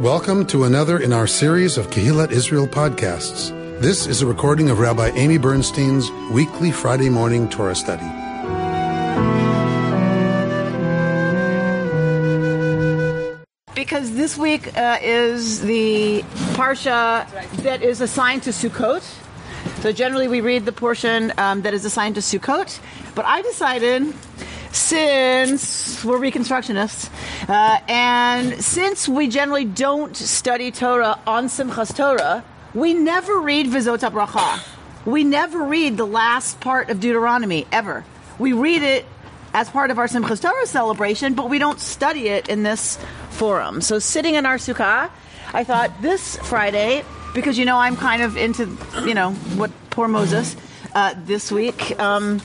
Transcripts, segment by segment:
Welcome to another in our series of Kehillat Israel podcasts. This is a recording of Rabbi Amy Bernstein's weekly Friday morning Torah study. Because this week uh, is the Parsha that is assigned to Sukkot. So generally we read the portion um, that is assigned to Sukkot. But I decided, since we're Reconstructionists, uh, and since we generally don't study Torah on Simchas Torah, we never read Vizot Bracha. We never read the last part of Deuteronomy, ever. We read it as part of our Simchas Torah celebration, but we don't study it in this forum. So sitting in our sukkah, I thought this Friday, because you know I'm kind of into, you know, what poor Moses uh, this week. Um,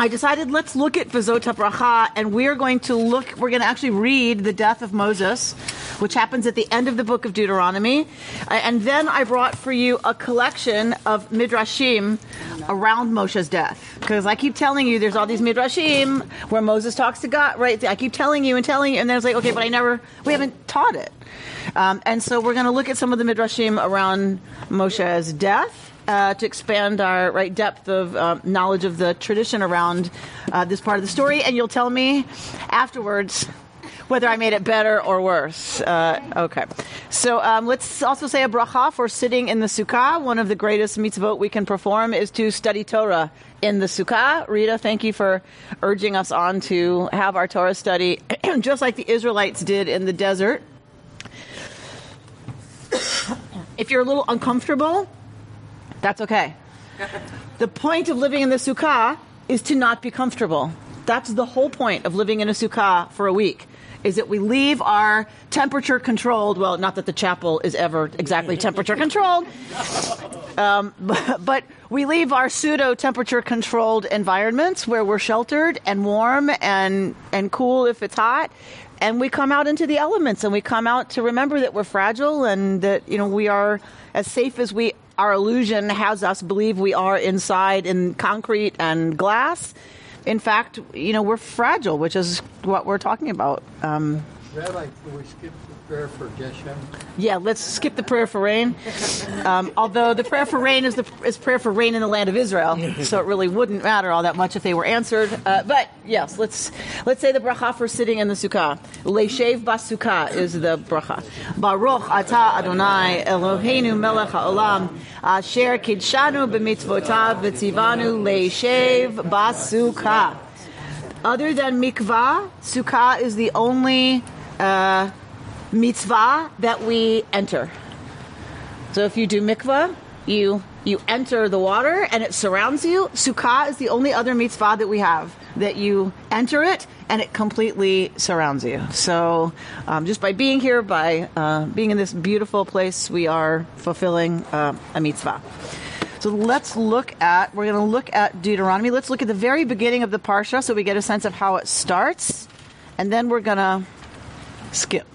I decided let's look at Vizot Bracha, and we're going to look. We're going to actually read the death of Moses, which happens at the end of the book of Deuteronomy, and then I brought for you a collection of midrashim around Moshe's death. Because I keep telling you, there's all these midrashim where Moses talks to God. Right? I keep telling you and telling you, and then it's like, okay, but I never. We haven't taught it. Um, and so we're going to look at some of the midrashim around Moshe's death uh, to expand our right depth of uh, knowledge of the tradition around uh, this part of the story, and you'll tell me afterwards whether I made it better or worse. Uh, okay. So um, let's also say a bracha for sitting in the sukkah. One of the greatest mitzvot we can perform is to study Torah in the sukkah. Rita, thank you for urging us on to have our Torah study, just like the Israelites did in the desert. if you're a little uncomfortable, that's okay. the point of living in the sukkah is to not be comfortable. That's the whole point of living in a sukkah for a week. Is that we leave our temperature controlled, well, not that the chapel is ever exactly temperature controlled, um, but, but we leave our pseudo temperature controlled environments where we're sheltered and warm and, and cool if it's hot, and we come out into the elements and we come out to remember that we're fragile and that, you know, we are as safe as we our illusion has us believe we are inside in concrete and glass. In fact, you know, we're fragile, which is what we're talking about. Um, Rabbi, can we skip the prayer for Geshem? yeah, let's skip the prayer for rain. Um, although the prayer for rain is the is prayer for rain in the land of Israel, so it really wouldn't matter all that much if they were answered. Uh, but yes, let's let's say the bracha for sitting in the sukkah. Leishev basukah is the bracha. Baruch ata Adonai Eloheinu melech haolam asher kidshanu b'mitzvotav v'tzivanu leishev basukah. Other than mikvah, sukkah is the only uh, mitzvah that we enter. So if you do mikvah, you you enter the water and it surrounds you. Sukkah is the only other mitzvah that we have that you enter it and it completely surrounds you. So um, just by being here, by uh, being in this beautiful place, we are fulfilling uh, a mitzvah. So let's look at, we're going to look at Deuteronomy. Let's look at the very beginning of the Parsha so we get a sense of how it starts. And then we're going to skip.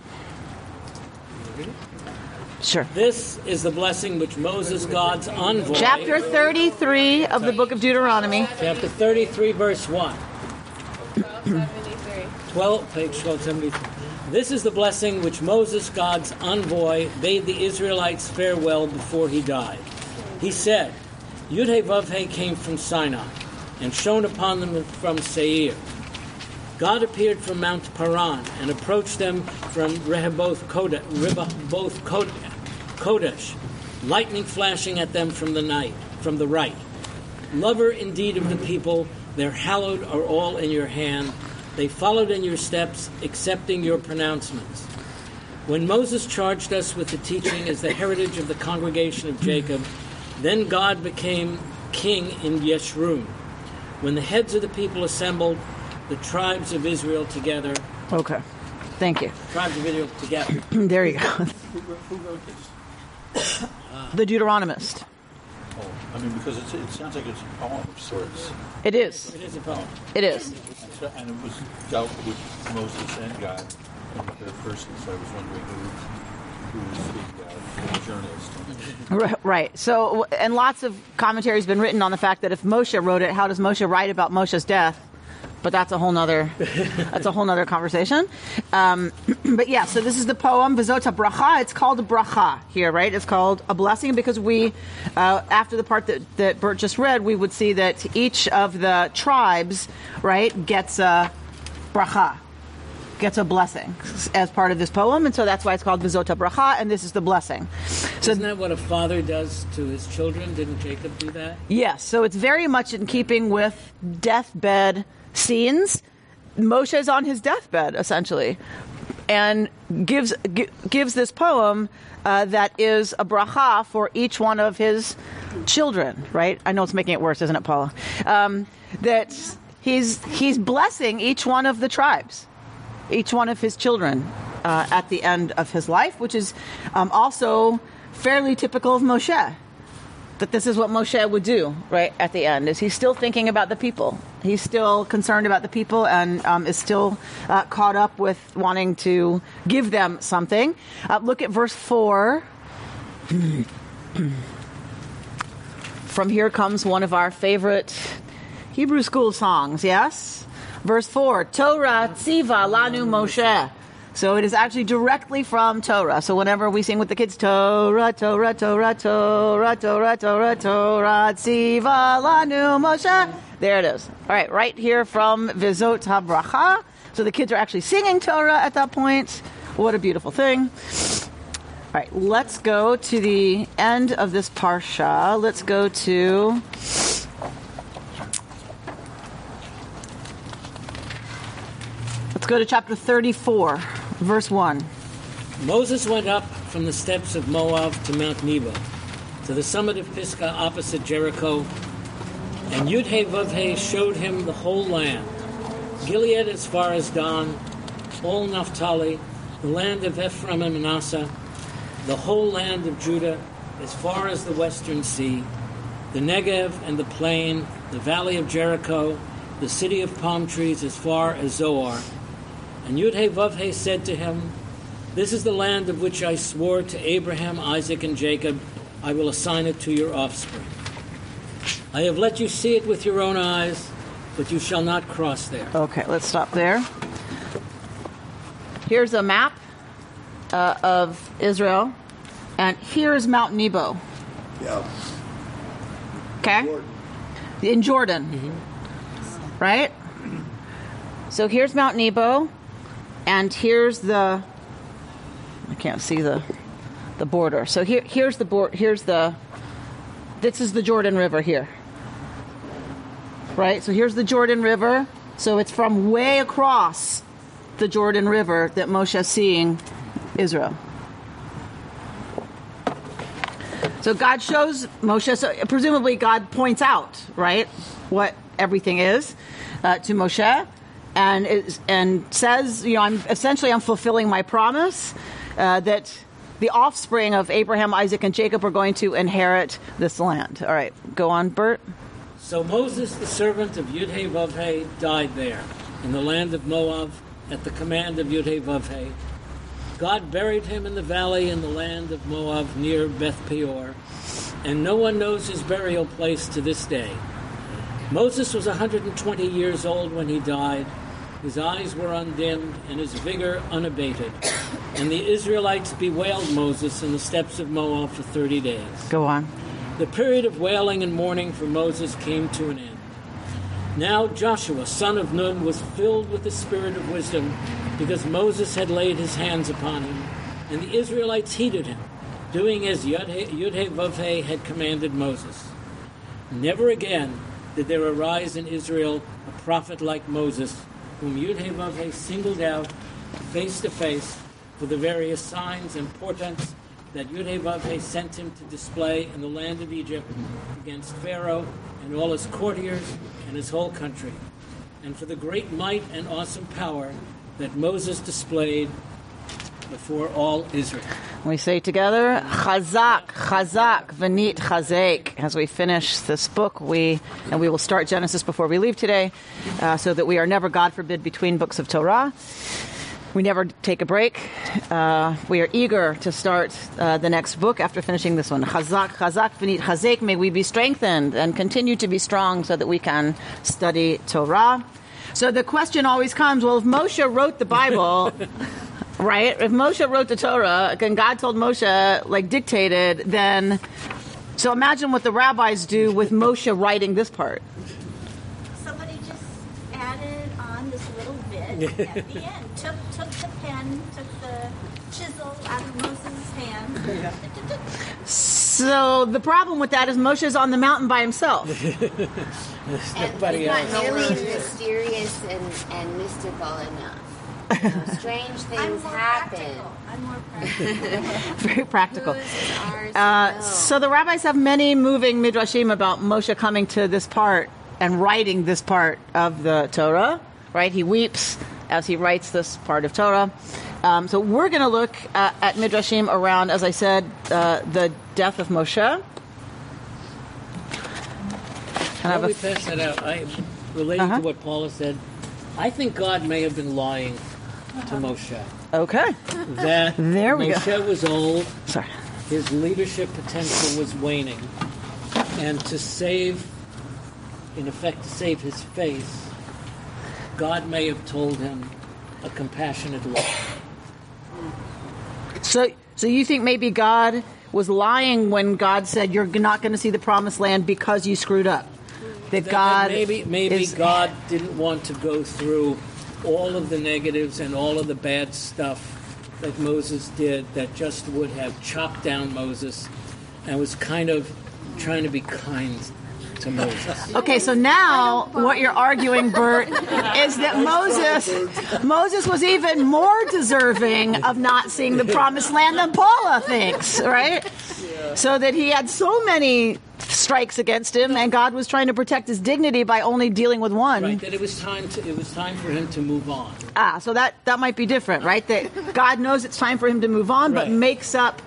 Sure. This is the blessing which Moses, God's envoy, Chapter 33 of the book of Deuteronomy. chapter 33, verse 1. 12, page 1273. This is the blessing which Moses, God's envoy, bade the Israelites farewell before he died. He said, Yudhe Vavhe came from Sinai and shone upon them from Seir. God appeared from Mount Paran and approached them from Ribeboth Kodesh, lightning flashing at them from the night, from the right. Lover indeed of the people, their hallowed are all in your hand. They followed in your steps, accepting your pronouncements. When Moses charged us with the teaching as the heritage of the congregation of Jacob, then God became king in Yeshurun. When the heads of the people assembled, the tribes of Israel together, Okay. Thank you. tribes of Israel together. There you go. Who wrote, who wrote this? The Deuteronomist. Oh, I mean, because it's, it sounds like it's a poem of sorts. It is. It is a poem. It is. So- And it was dealt with Moses and God in the third person, so I was wondering who, who was the, uh, the journalist. Right, right. So, and lots of commentaries been written on the fact that if Moshe wrote it, how does Moshe write about Moshe's death? But that's a whole nother that's a whole nother conversation. Um, but yeah, so this is the poem Vizota Bracha. It's called a bracha here, right? It's called a blessing because we, uh, after the part that, that Bert just read, we would see that each of the tribes, right, gets a bracha, gets a blessing as part of this poem, and so that's why it's called Vizota Bracha, and this is the blessing. So Isn't that what a father does to his children? Didn't Jacob do that? Yes, so it's very much in keeping with deathbed scenes. Moshe is on his deathbed essentially, and gives gi- gives this poem uh, that is a bracha for each one of his children. Right? I know it's making it worse, isn't it, Paula? Um, that he's he's blessing each one of the tribes, each one of his children uh, at the end of his life, which is um, also fairly typical of Moshe that this is what Moshe would do right at the end. Is he's still thinking about the people? He's still concerned about the people and um, is still uh, caught up with wanting to give them something. Uh, look at verse four. From here comes one of our favorite Hebrew school songs. Yes, verse four: Torah tziva lanu Moshe. So it is actually directly from Torah. So whenever we sing with the kids, Torah, Torah, Torah, Torah, Torah, Torah, Torah, Tziva Lanu Moshe. There it is. All right, right here from Vizot HaBracha. So the kids are actually singing Torah at that point. What a beautiful thing. All right, let's go to the end of this parsha. Let's go to Let's go to chapter 34, verse 1. Moses went up from the steppes of Moab to Mount Nebo, to the summit of Pisgah opposite Jericho, and Yudhe showed him the whole land, Gilead as far as Dan, all Naphtali, the land of Ephraim and Manasseh, the whole land of Judah as far as the western sea, the Negev and the plain, the valley of Jericho, the city of palm trees as far as Zoar. And Yudhe Vavhe said to him, This is the land of which I swore to Abraham, Isaac, and Jacob. I will assign it to your offspring. I have let you see it with your own eyes, but you shall not cross there. Okay, let's stop there. Here's a map uh, of Israel, and here's Mount Nebo. Yeah. Okay? In Jordan. Right? So here's Mount Nebo, and here's the. I can't see the the border. So here here's the board. Here's the. This is the Jordan River here. Right? So here's the Jordan River. So it's from way across the Jordan River that Moshe is seeing Israel. So God shows Moshe, so presumably God points out, right, what everything is uh, to Moshe, and and says, you know, I'm essentially I'm fulfilling my promise uh, that the offspring of Abraham, Isaac, and Jacob are going to inherit this land. All right, go on, Bert. So Moses, the servant of Yudhe died there, in the land of Moab, at the command of Yudhe. God buried him in the valley in the land of Moab near Beth Peor, and no one knows his burial place to this day. Moses was 120 years old when he died. His eyes were undimmed and his vigor unabated. And the Israelites bewailed Moses in the steppes of Moab for 30 days. Go on. The period of wailing and mourning for Moses came to an end. Now Joshua, son of Nun, was filled with the spirit of wisdom because Moses had laid his hands upon him, and the Israelites heeded him, doing as Yudhe had commanded Moses. Never again did there arise in Israel a prophet like Moses, whom Yudhe singled out face to face for the various signs and portents that Yudhe sent him to display in the land of Egypt against Pharaoh and all his courtiers and his whole country, and for the great might and awesome power that Moses displayed before all Israel. We say together, Chazak, Chazak, Venit Chazek. As we finish this book, we and we will start Genesis before we leave today, uh, so that we are never, God forbid, between books of Torah. We never take a break. Uh, we are eager to start uh, the next book after finishing this one. Chazak, Chazak, Venit Chazek. May we be strengthened and continue to be strong so that we can study Torah. So the question always comes: Well, if Moshe wrote the Bible, right? If Moshe wrote the Torah, and God told Moshe, like dictated, then so imagine what the rabbis do with Moshe writing this part. Somebody just added on this little bit at the end. Took took the pen, took the chisel out of Moses' hand. So the problem with that is Moshe's on the mountain by himself. And Nobody it's not nearly mysterious and, and mystical enough. You know, strange I'm things more happen. practical. I'm more practical. Very practical. Whose is ours to Uh, so the rabbis have many moving midrashim about Moshe coming to this part and writing this part of the Torah. Right, he weeps as he writes this part of Torah. Um, so we're going to look uh, at midrashim around, as I said, uh, the death of Moshe. And I have While we pass that out, I relating Uh-huh. to what Paula said. I think God may have been lying to Moshe. okay. That There we go. Moshe was old, Sorry. his leadership potential was waning, and to save, in effect, to save his face, God may have told him a compassionate lie. So, so you think maybe God was lying when God said you're not going to see the promised land because you screwed up? That That- God maybe maybe is- God didn't want to go through all of the negatives and all of the bad stuff that Moses did that just would have chopped down Moses and was kind of trying to be kind to Moses. Okay, so now what you're arguing, Bert, is that Moses Moses was even more deserving of not seeing the promised land than Paula thinks, right? So that he had so many strikes against him, and God was trying to protect his dignity by only dealing with one. Right, that it was time to it was time for him to move on. Ah, so that that might be different, right? That God knows it's time for him to move on, but makes up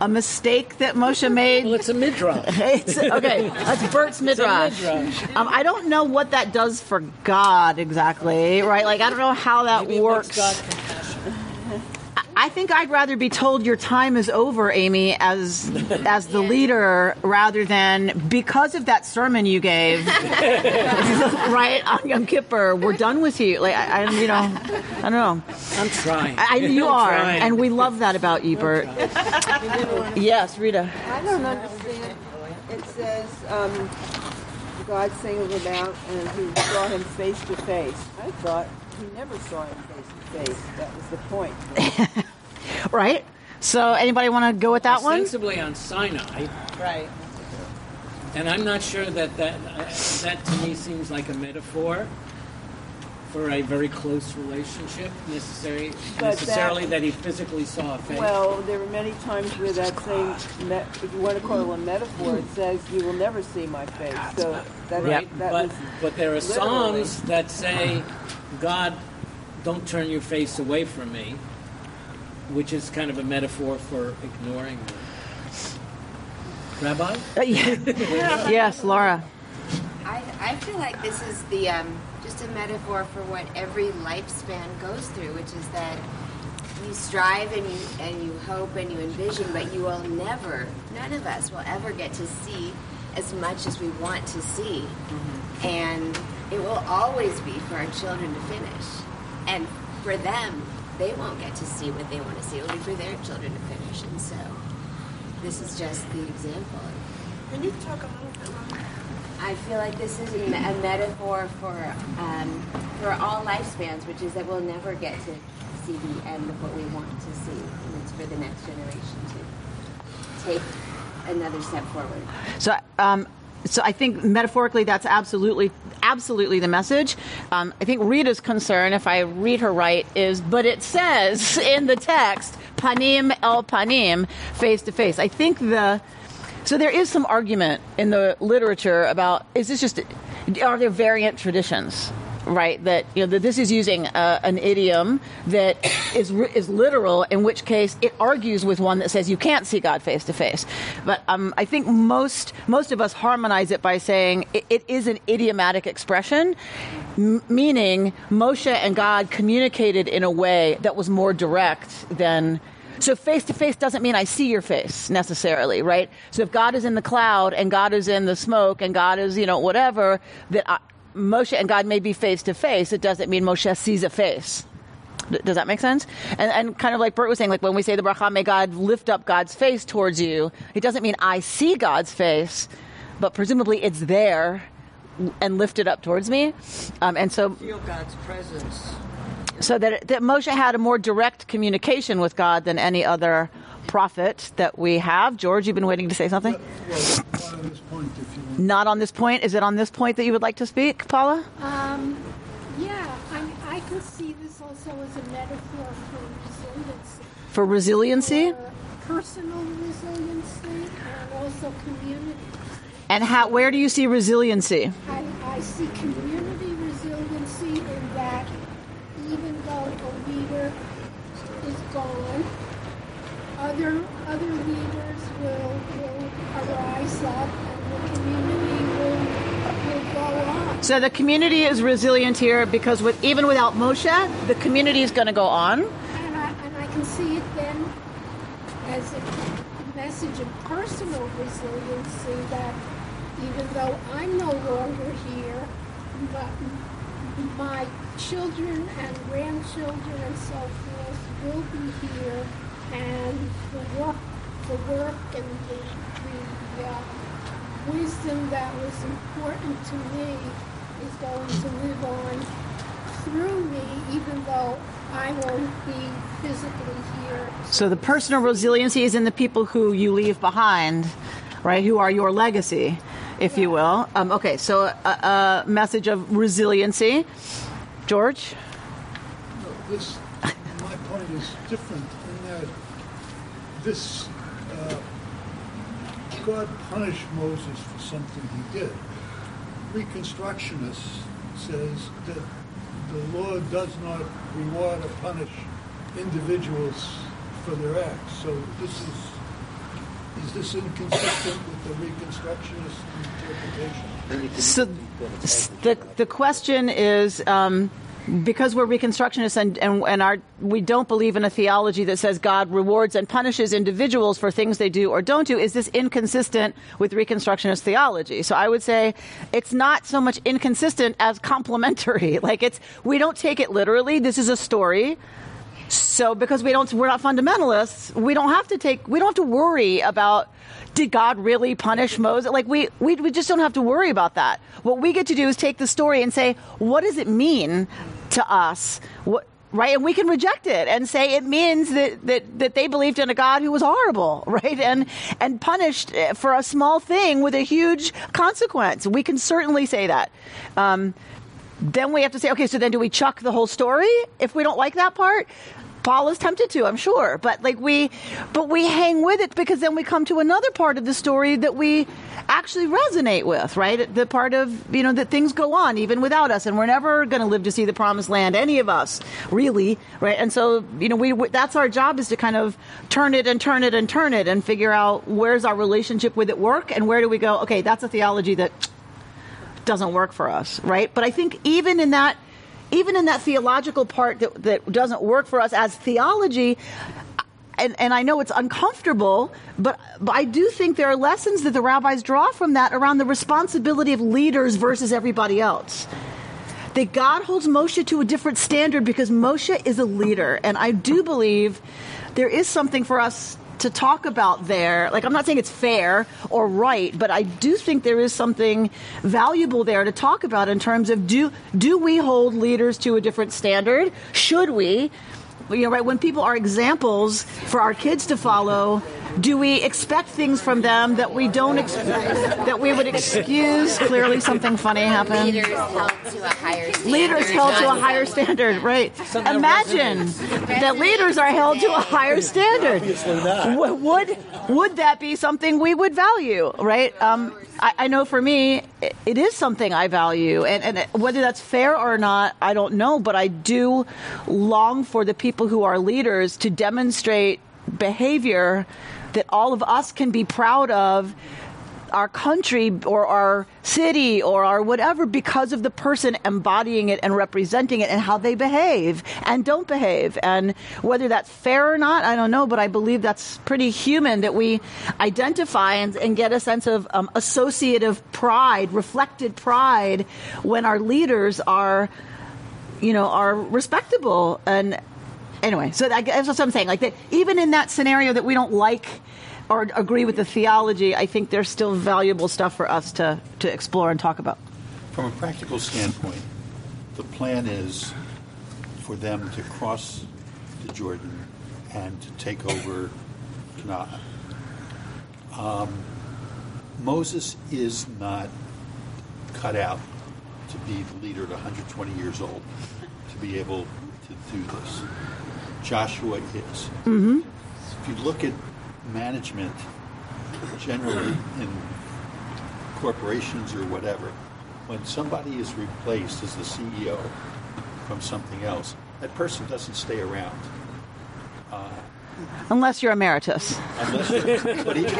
a mistake that Moshe made. Well, it's a midrash. It's, okay, that's Bert's midrash. midrash. Um, I don't know what that does for God exactly, right? Like I don't know how that Maybe works. Makes God compassionate. I think I'd rather be told your time is over, Amy, as as the leader, rather than because of that sermon you gave, right on Yom Kippur, we're done with you. Like I, I you know, I don't know. I'm trying. I, you I'm are, trying. and we love that about you, Bert. yes, Rita. I don't understand. It says um, God singled him out and he saw him face to face. I thought he never saw him face to face to face. That was the point. Right. So, anybody want to go with that one? ostensibly on Sinai, Right. and I'm not sure that that uh, that to me seems like a metaphor for a very close relationship necessary But necessarily that- that, he physically saw a face. Well, there were many times where that same, me- if you want to call it a metaphor, it says, "You will never see my face." So that, right, that but was but there are literally. psalms that say, "God, don't turn your face away from me," which is kind of a metaphor for ignoring me. Rabbi, Uh, yeah. yes, Laura. I, I feel like this is the um, just a metaphor for what every lifespan goes through, which is that you strive and you and you hope and you envision, but you will never, none of us will ever get to see as much as we want to see, and it will always be for our children to finish, and for them, they won't get to see what they want to see. It'll be for their children to finish, and so this is just the example. Can you talk a little bit longer? I feel like this is a, a metaphor for um, for all lifespans, which is that we'll never get to see the end of what we want to see, and it's for the next generation to take another step forward. So, um, so I think metaphorically, that's absolutely, absolutely the message. Um, I think Rita's concern, if I read her right, is, but it says in the text, panim el panim, face to face. I think the, so there is some argument in the literature about is this just, are there variant traditions? Right, that you know that this is using uh, an idiom that is is literal. In which case, it argues with one that says you can't see God face to face. But um, I think most most of us harmonize it by saying it, it is an idiomatic expression, m- meaning Moshe and God communicated in a way that was more direct than so face to face doesn't mean I see your face necessarily, right? So if God is in the cloud and God is in the smoke and God is, you know, whatever, that Moshe and God may be face to face, it doesn't mean Moshe sees a face. Does that make sense? And, and kind of like Bert was saying, like when we say the bracha, may God lift up God's face towards you, it doesn't mean I see God's face, but presumably it's there and lifted up towards me. Um, and so Feel God's presence. so that, that Moshe had a more direct communication with God than any other prophet that we have. George, you've been waiting to say something? Well, on this point, if you want. Not on this point. Is it on this point that you would like to speak, Paula? Um, yeah, I, I can see this also as a metaphor for resiliency, For resiliency? for personal resiliency, and also community. And how, where do you see resiliency? I, I see community resiliency in that even though a leader is gone, other other leaders will will up, and the community will will go on. So the community is resilient here because with even without Moshe, the community is going to go on. And I, and I can see it then as a message of personal resiliency that even though I'm no longer here, but my children and grandchildren and so forth will be here, and the work, the work and the, wisdom that was important to me is going to live on through me, even though I won't be physically here. So the personal resiliency is in the people who you leave behind, right? Who are your legacy, if you will. Um, okay, so a, a message of resiliency. George? This, my point is different in that this, uh, God punished Moses for something he did. Reconstructionists says that the Lord does not reward or punish individuals for their acts. So this is, is this inconsistent with the Reconstructionist interpretation? So the the question is um, because we're Reconstructionists and, and and our we don't believe in a theology that says God rewards and punishes individuals for things they do or don't do. Is this inconsistent with Reconstructionist theology? So I would say it's not so much inconsistent as complementary. Like it's we don't take it literally. This is a story. So because we don't we're not fundamentalists, we don't have to take we don't have to worry about did God really punish Moses? Like we, we we just don't have to worry about that. What we get to do is take the story and say, what does it mean to us? What right? And we can reject it and say it means that, that, that they believed in a God who was horrible, right? And and punished for a small thing with a huge consequence. We can certainly say that. Um, then we have to say, okay, so then do we chuck the whole story if we don't like that part? Paul is tempted to, I'm sure, but like we, but we hang with it because then we come to another part of the story that we actually resonate with, right? The part of you know that things go on even without us, and we're never going to live to see the promised land, any of us, really, right? And so you know we that's our job is to kind of turn it and turn it and turn it and figure out where's our relationship with it work and where do we go? Okay, that's a theology that doesn't work for us, right? But I think even in that, even in that theological part that, that doesn't work for us as theology, and, and I know it's uncomfortable, but, but I do think there are lessons that the rabbis draw from that around the responsibility of leaders versus everybody else. That God holds Moshe to a different standard because Moshe is a leader. And I do believe there is something for us to talk about there. Like, I'm not saying it's fair or right, but I do think there is something valuable there to talk about in terms of do, do we hold leaders to a different standard? Should we? You know, right, when people are examples for our kids to follow, do we expect things from them that we don't ex- that we would excuse? Clearly, something funny happened. Leaders held to a higher standard. Leaders held to a higher standard, right? Imagine that leaders are held to a higher standard. W- Would would that be something we would value, right? Um, I, I know for me, i- it is something I value, and, and whether that's fair or not, I don't know. But I do long for the people who are leaders to demonstrate behavior that all of us can be proud of our country or our city or our whatever because of the person embodying it and representing it and how they behave and don't behave. And whether that's fair or not, I don't know, but I believe that's pretty human that we identify and, and get a sense of um, associative pride, reflected pride when our leaders are, you know, are respectable. And anyway, so that, that's what I'm saying. Like that, even in that scenario that we don't like or agree with the theology, I think there's still valuable stuff for us to, to explore and talk about. From a practical standpoint, the plan is for them to cross the Jordan and to take over Canaan. Um, Moses is not cut out to be the leader at 120 years old to be able to do this. Joshua is. Mm-hmm. If you look at management generally in corporations or whatever, when somebody is replaced as the CEO from something else, that person doesn't stay around. Uh, Unless you're emeritus. unless you're, but even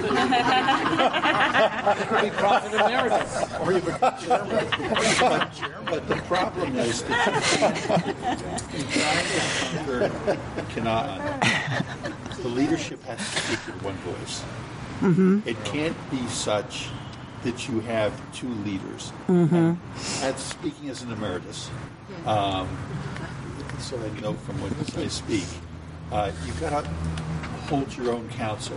Could be prophet emeritus. or you become chairman. But, but the problem is that you can't, you can't Canaan. The leadership has to speak with one voice. Mm-hmm. It can't be such that you have two leaders. Mm-hmm. That's speaking as an emeritus. Um, so I know from what I speak. Uh, you've got to hold your own counsel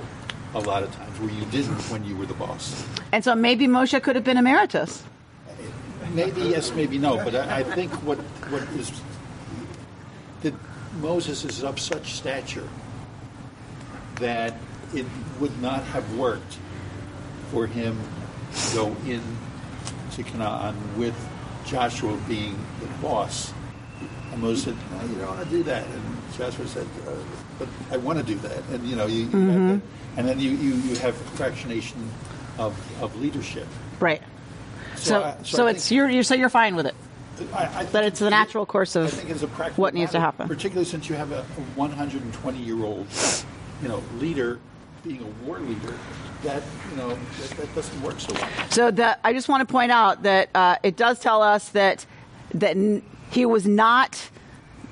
a lot of times where you didn't when you were the boss. And so maybe Moshe could have been emeritus. Maybe yes, maybe no. But I, I think what what is that Moses is of such stature that it would not have worked for him to go in to Canaan with Joshua being the boss. And Moses said, no, "You don't want to do that." And Joshua said, uh, "But I want to do that." And you know, you, you Mhm. and then you, you, you have fractionation of, of leadership. Right. So So, I- so, so it's you're, you're so you're fine with it. I, I That it's the natural course of I think it's a practical what needs to happen. Particularly since you have a, a 120 year old, you know, leader being a war leader. That you know that, that doesn't work so well. So that I just want to point out that uh, it does tell us that that n- he was not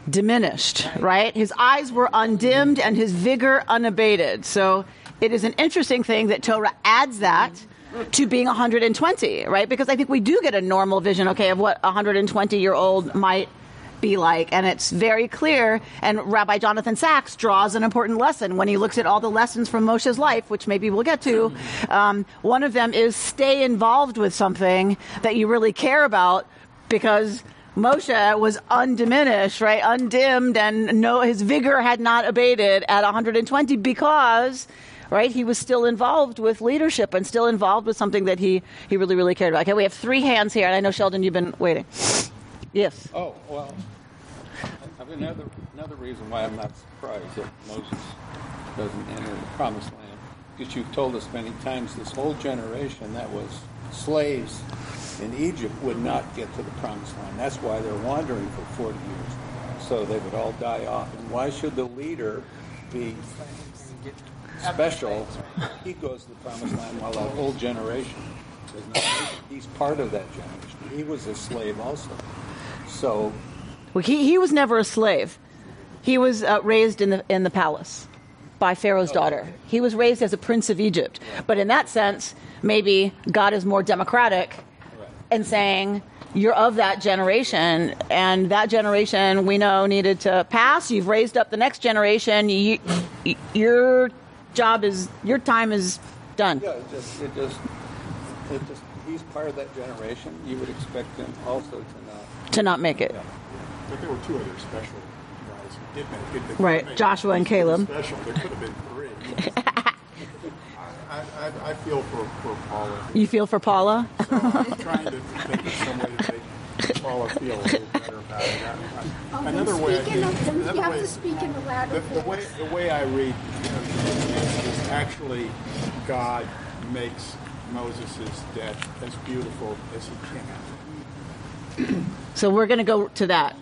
diminished, right? His eyes were undimmed and his vigor unabated. So it is an interesting thing that Torah adds that to being 120, right? Because I think we do get a normal vision, okay, of what a 120 year old might be like. And it's very clear. And Rabbi Jonathan Sacks draws an important lesson when he looks at all the lessons from Moshe's life, which maybe we'll get to. Um, one of them is stay involved with something that you really care about because Moshe was undiminished, right? Undimmed, and no, his vigor had not abated at 120 because, right, he was still involved with leadership and still involved with something that he, he really, really cared about. Okay, we have three hands here, and I know, Sheldon, you've been waiting. Yes. Oh, well, another, another reason why I'm not surprised that Moses doesn't enter the promised land. Because you've told us many times this whole generation that was slaves in Egypt would not get to the promised land. That's why they're wandering for 40 years. So they would all die off. And why should the leader be special? He goes to the promised land while that whole generation does not. He's part of that generation. He was a slave also. So Well, he, he was never a slave. He was uh, raised in the, in the palace by Pharaoh's daughter. He was raised as a prince of Egypt. But in that sense, maybe God is more democratic and saying, you're of that generation, and that generation we know needed to pass. You've raised up the next generation. You, your job is, your time is done. Yeah, it just, it just, it just, he's part of that generation. You would expect him also to not. To not make it. But there were two other special guys who did make it. They Right, Joshua and Caleb. Special. There could have been three. I, I, I feel for, for Paula. You feel for Paula? I'm trying to think of some way to make Paula feel a little better about it. I- I- Another way, I speak in a- think, you another have way, to speak in a louder the, the way the way I read you know, is, is actually God makes Moses' death as beautiful as he can. So we're going to go to that.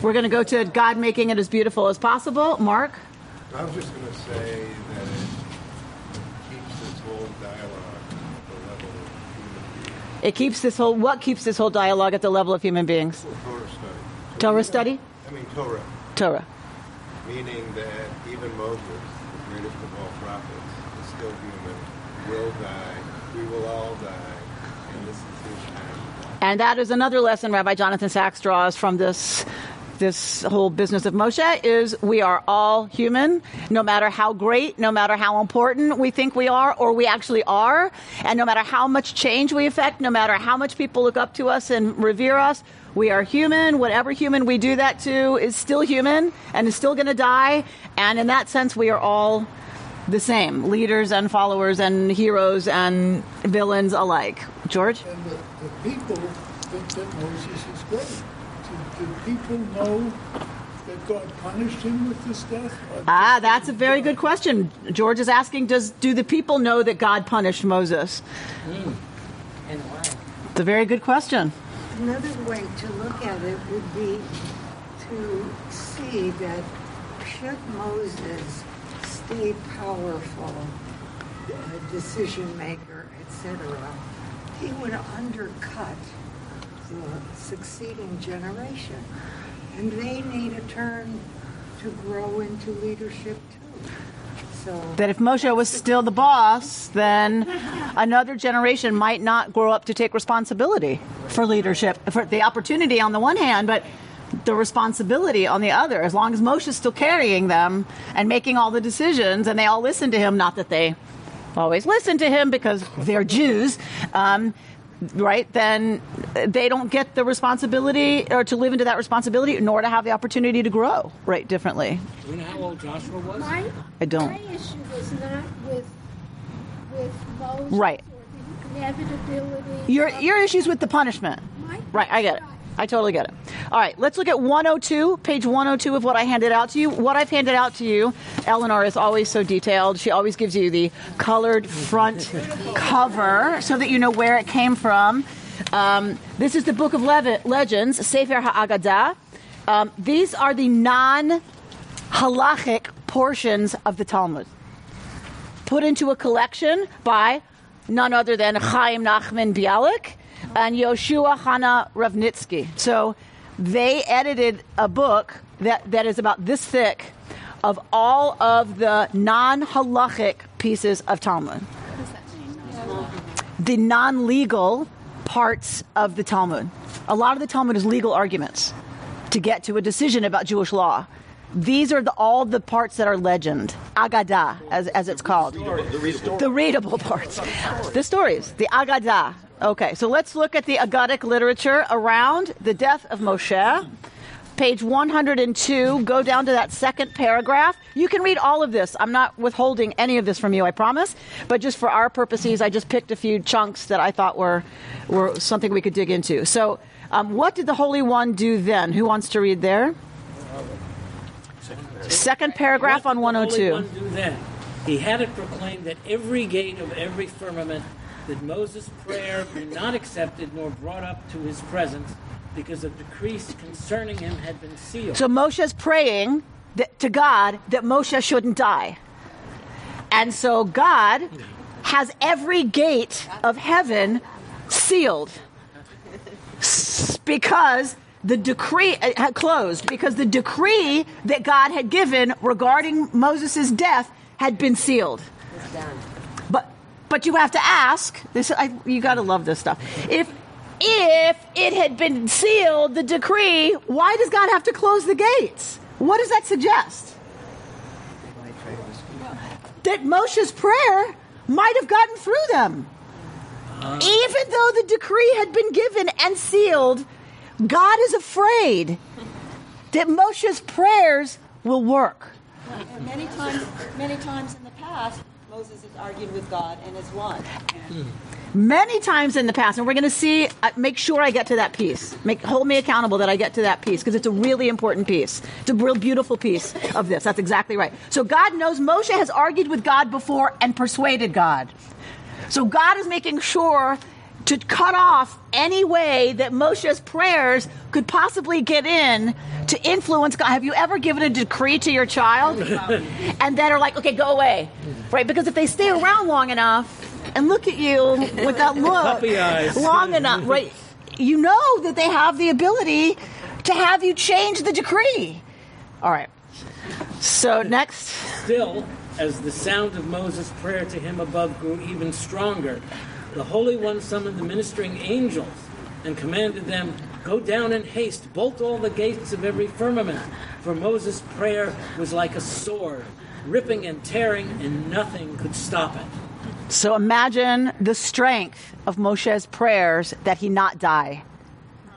We're going to go to God making it as beautiful as possible. Mark? I was just going to say that it keeps this whole dialogue at the level It keeps this whole what keeps this whole dialogue at the level of human beings? Torah study. Torah study? I mean Torah, Torah. meaning that even Moses, the greatest of all prophets, is still human, will die. We will all die, and this is his time. And that is another lesson Rabbi Jonathan Sacks draws from this this whole business of Moshe is we are all human, no matter how great, no matter how important we think we are or we actually are, and no matter how much change we affect, no matter how much people look up to us and revere us, we are human. Whatever human we do that to is still human and is still going to die. And in that sense, we are all the same leaders and followers and heroes and villains alike. George? And the, the people think that Moses is great. Do, do people know that God punished him with this death? Ah, that's a very good question. George is asking Does do the people know that God punished Moses? And why? It's a very good question. Another way to look at it would be to see that should Moses stay powerful, a decision maker, etc., he would undercut the succeeding generation. And they need a turn to grow into leadership too. So That if Moshe was still the boss, then another generation might not grow up to take responsibility for leadership, for the opportunity on the one hand, but the responsibility on the other. As long as Moshe's still carrying them and making all the decisions, and they all listen to him, not that they always listen to him because they're Jews. Um, right, then they don't get the responsibility or to live into that responsibility, nor to have the opportunity to grow right differently. Do you know how old Joshua was? My, I don't. my issue was not with with Moses Right. or the inevitability. Your your issues with the punishment. My- Right, I get it. I totally get it. All right, let's look at 102, page 102 of what I handed out to you. What I've handed out to you, Eleanor is always so detailed. She always gives you the colored front cover so that you know where it came from. Um, this is the Book of Lev- Legends, Sefer HaAgadah. Um, these are the non halachic portions of the Talmud put into a collection by none other than Chaim Nachman Bialik and Yoshua Hana Ravnitsky. So they edited a book that, that is about this thick of all of the non halachic pieces of Talmud. The non legal parts of the Talmud. A lot of the Talmud is legal arguments to get to a decision about Jewish law. These are the, all the parts that are legend, Agadah, as, as it's called. The readable parts. The stories, the Agadah. Okay, so let's look at the Agadic literature around the death of Moshe. Page 102, go down to that second paragraph. You can read all of this. I'm not withholding any of this from you, I promise. But just for our purposes, I just picked a few chunks that I thought were, were something we could dig into. So, um, what did the Holy One do then? Who wants to read there? Second paragraph What on did the Holy 102. One do then? He had it proclaimed that every gate of every firmament that Moses' prayer be not accepted nor brought up to his presence, because a decree concerning him had been sealed. So Moshe's praying that, to God that Moshe shouldn't die. And so God has every gate of heaven sealed because the decree uh, had closed because the decree that God had given regarding Moses' death had been sealed. But but you have to ask this. I, you got to love this stuff. If if it had been sealed, the decree, why does God have to close the gates? What does that suggest? That Moshe's prayer might have gotten through them. Even though the decree had been given and sealed, God is afraid that Moshe's prayers will work. Many times, many times in the past, Moses has argued with God and has won. Many times in the past, and we're going to see. Uh, make sure I get to that piece. Make hold me accountable that I get to that piece because it's a really important piece. It's a real beautiful piece of this. That's exactly right. So God knows Moshe has argued with God before and persuaded God. So God is making sure to cut off any way that Moshe's prayers could possibly get in to influence God. Have you ever given a decree to your child and then are like, okay, go away? Right? Because if they stay around long enough and look at you with that look long enough, right? You know that they have the ability to have you change the decree. All right. So next, Still, as the sound of Moses' prayer to him above grew even stronger, the Holy One summoned the ministering angels and commanded them, Go down in haste, bolt all the gates of every firmament. For Moses' prayer was like a sword, ripping and tearing, and nothing could stop it. so imagine the strength of Moshe's prayers that he not die.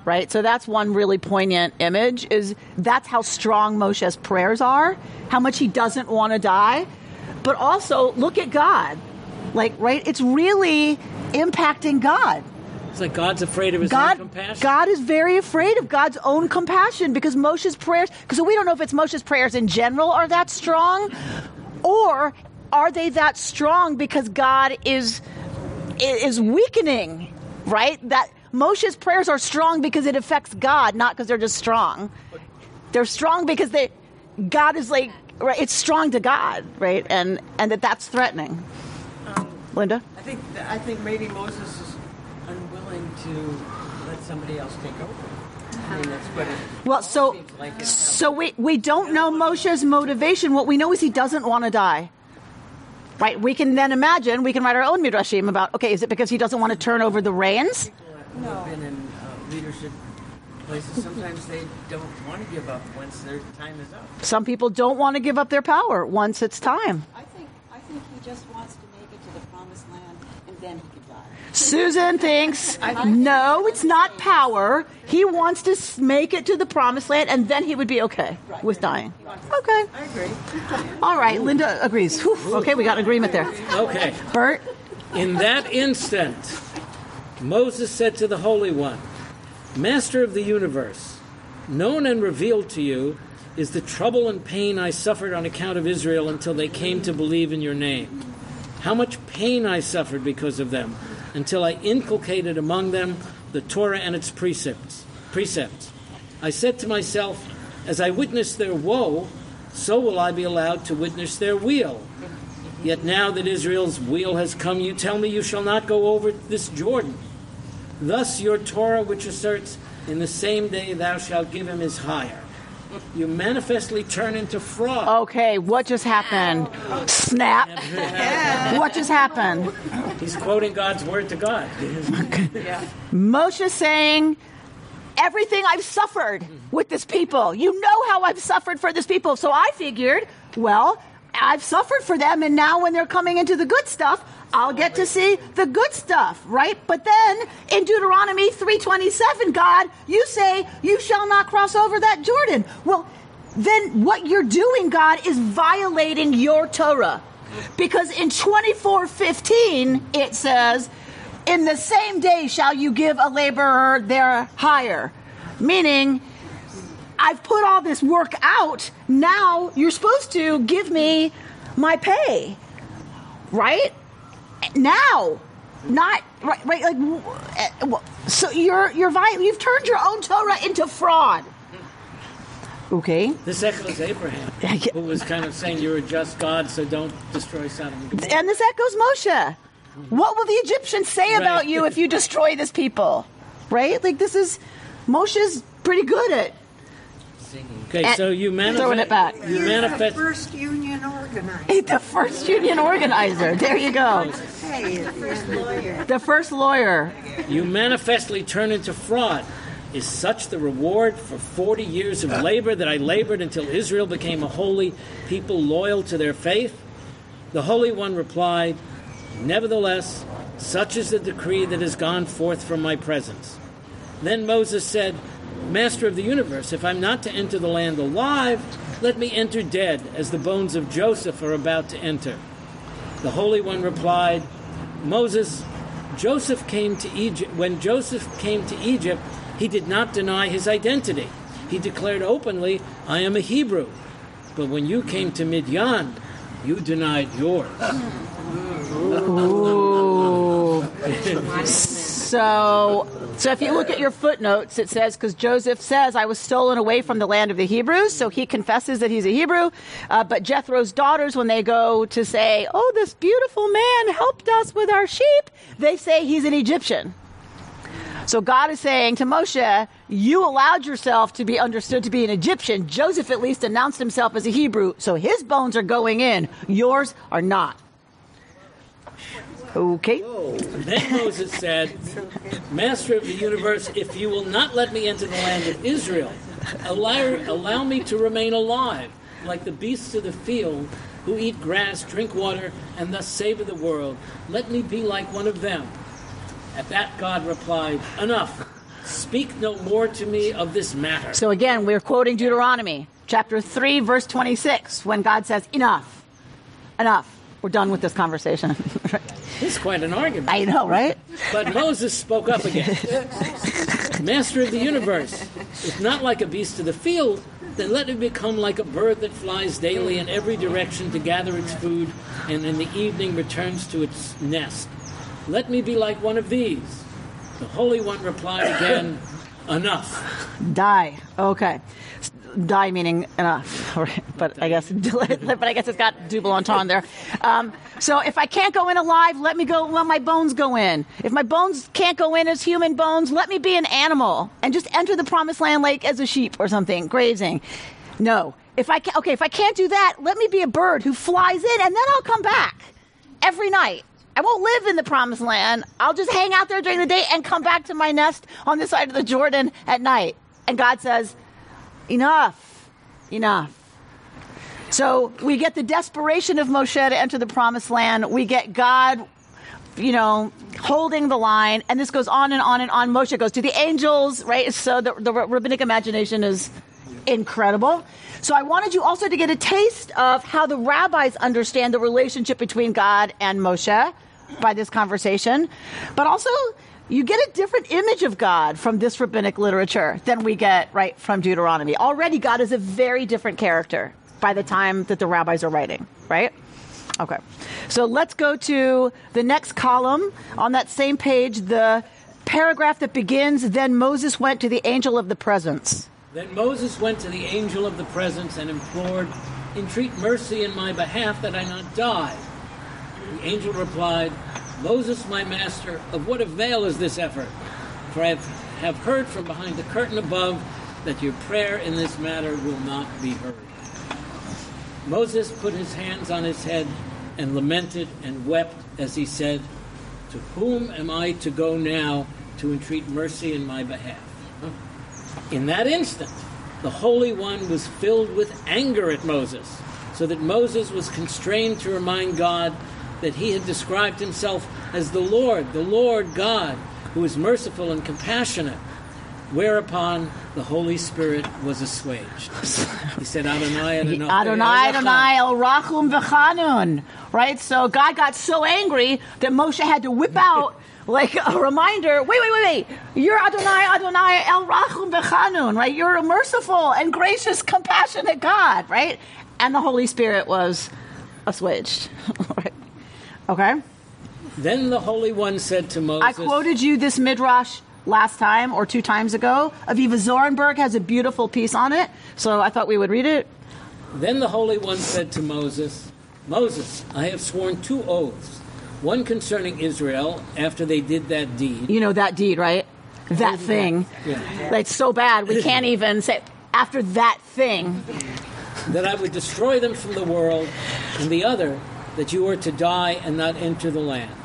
Right? So that's one really poignant image is that's how strong Moshe's prayers are, how much he doesn't want to die. But also look at God. Like, right? It's really impacting God. It's like God's afraid of his God, own compassion. God is very afraid of God's own compassion because Moshe's prayers, because we don't know if it's Moshe's prayers in general are that strong, or are they that strong because God is is weakening, right? That Moshe's prayers are strong because it affects God, not because they're just strong. They're strong because they God is like right. It's strong to God, right? And and that that's threatening. Linda. I think I think maybe Moses is unwilling to let somebody else take over. I mean, that's what it Well, so like. It's so we we don't know Moshe's motivation. What we know is he doesn't want to die. Right? We can then imagine. We can write our own midrashim about. Okay, is it because he doesn't want to turn over the reins? who have been in uh, leadership places. Sometimes they don't want to give up once their time is up. Some people don't want to give up their power once it's time. I think I think he just wants to make it to the promised land, and then he could die. Susan thinks no, it's not power. He wants to make it to the promised land, and then he would be okay with dying. Okay. I agree. All right. Linda agrees. Whew, okay, we got an agreement there. Okay. Bert. In that instant, Moses said to the Holy One, Master of the universe, known and revealed to you is the trouble and pain I suffered on account of Israel until they came to believe in your name. How much pain I suffered because of them until I inculcated among them the Torah and its precepts. Precepts. I said to myself, as I witness their woe, so will I be allowed to witness their weal. Yet now that Israel's weal has come, you tell me you shall not go over this Jordan. Thus your Torah, which asserts, in the same day thou shalt give him, his hire. You manifestly turn into fraud. Okay, what just happened? Snap. What just happened? He's quoting God's word to God. Moshe saying, Everything I've suffered with this people. You know how I've suffered for this people. So I figured, well, I've suffered for them, and now when they're coming into the good stuff, I'll get to see the good stuff, right? But then in Deuteronomy 3:27, God, you say, "You shall not cross over that Jordan." Well, then what you're doing, God, is violating your Torah. Because in 24:15 it says, "In the same day shall you give a laborer their hire." Meaning I've put all this work out. Now you're supposed to give me my pay. Right? Now. Not right, right like eh, so you're you're vi- you've turned your own Torah into fraud. Okay. This echoes Abraham, who was kind of saying, You're a just God, so don't destroy Sodom and Gomorrah. And this echoes Moshe. What will the Egyptians say Right. about you if you destroy this people? Right? Like this is Moshe's pretty good at Okay, And so you manifest. throwing it back. You You're manifest. the first union organizer. the first union organizer. There you go. Hey, the first lawyer. The first lawyer. You manifestly turn into fraud. Is such the reward for 40 years of labor that I labored until Israel became a holy people loyal to their faith? The Holy One replied, Nevertheless, such is the decree that has gone forth from my presence. Then Moses said, Master of the universe, if I'm not to enter the land alive, let me enter dead, as the bones of Joseph are about to enter. The Holy One replied, Moses, Joseph came to Egypt. When Joseph came to Egypt, he did not deny his identity. He declared openly, I am a Hebrew. But when you came to Midian, you denied yours. So, so if you look at your footnotes, it says because Joseph says, "I was stolen away from the land of the Hebrews," so he confesses that he's a Hebrew. Uh, but Jethro's daughters, when they go to say, "Oh, this beautiful man helped us with our sheep," they say he's an Egyptian. So God is saying to Moshe, "You allowed yourself to be understood to be an Egyptian. Joseph at least announced himself as a Hebrew, so his bones are going in. Yours are not." Okay. Then Moses said, Master of the universe, if you will not let me enter the land of Israel, allow, allow me to remain alive, like the beasts of the field, who eat grass, drink water, and thus savor the world. Let me be like one of them. At that God replied, Enough. Speak no more to me of this matter. So again, we're quoting Deuteronomy chapter 3, verse 26, when God says, Enough. Enough. We're done with this conversation. This is quite an argument. I know, right? But Moses spoke up again. Master of the universe, if not like a beast of the field, then let it become like a bird that flies daily in every direction to gather its food and in the evening returns to its nest. Let me be like one of these. The Holy One replied again, Enough. Die. Okay. Die meaning enough, but I guess, but I guess it's got double entendre there. Um, so if I can't go in alive, let me go. Let my bones go in. If my bones can't go in as human bones, let me be an animal and just enter the promised land like as a sheep or something, grazing. No. If I can, okay, if I can't do that, let me be a bird who flies in, and then I'll come back every night. I won't live in the promised land. I'll just hang out there during the day and come back to my nest on the side of the Jordan at night. And God says, Enough. Enough. So we get the desperation of Moshe to enter the promised land. We get God, you know, holding the line. And this goes on and on and on. Moshe goes to the angels, right? So the, the rabbinic imagination is incredible. So I wanted you also to get a taste of how the rabbis understand the relationship between God and Moshe by this conversation. But also, you get a different image of God from this rabbinic literature than we get right from Deuteronomy. Already, God is a very different character by the time that the rabbis are writing, right? Okay. So let's go to the next column on that same page, the paragraph that begins Then Moses went to the angel of the presence. Then Moses went to the angel of the presence and implored, Entreat mercy in my behalf that I not die. The angel replied, Moses, my master, of what avail is this effort? For I have, heard from behind the curtain above that your prayer in this matter will not be heard. Moses put his hands on his head and lamented and wept as he said, To whom am I to go now to entreat mercy in my behalf? In that instant, the Holy One was filled with anger at Moses, so that Moses was constrained to remind God that he had described himself as the Lord, the Lord God, who is merciful and compassionate. Whereupon the Holy Spirit was assuaged. He said, Adonai, Adonai, Adonai, Adonai, El Rachum V'chanun. Right? So God got so angry that Moshe had to whip out like a reminder. Wait, wait, wait, wait. You're Adonai, Adonai, El Rachum V'chanun. Right? You're a merciful and gracious, compassionate God. Right? And the Holy Spirit was assuaged. right? Okay? Then the Holy One said to Moses, I quoted you this midrash last time or two times ago. Avivah Zornberg has a beautiful piece on it, so I thought we would read it. Then the Holy One said to Moses, Moses, I have sworn two oaths. One concerning Israel after they did that deed. You know that deed, right? That thing. Yeah. That's so bad we can't even say after that thing. That I would destroy them from the world, and the other, that you were to die and not enter the land.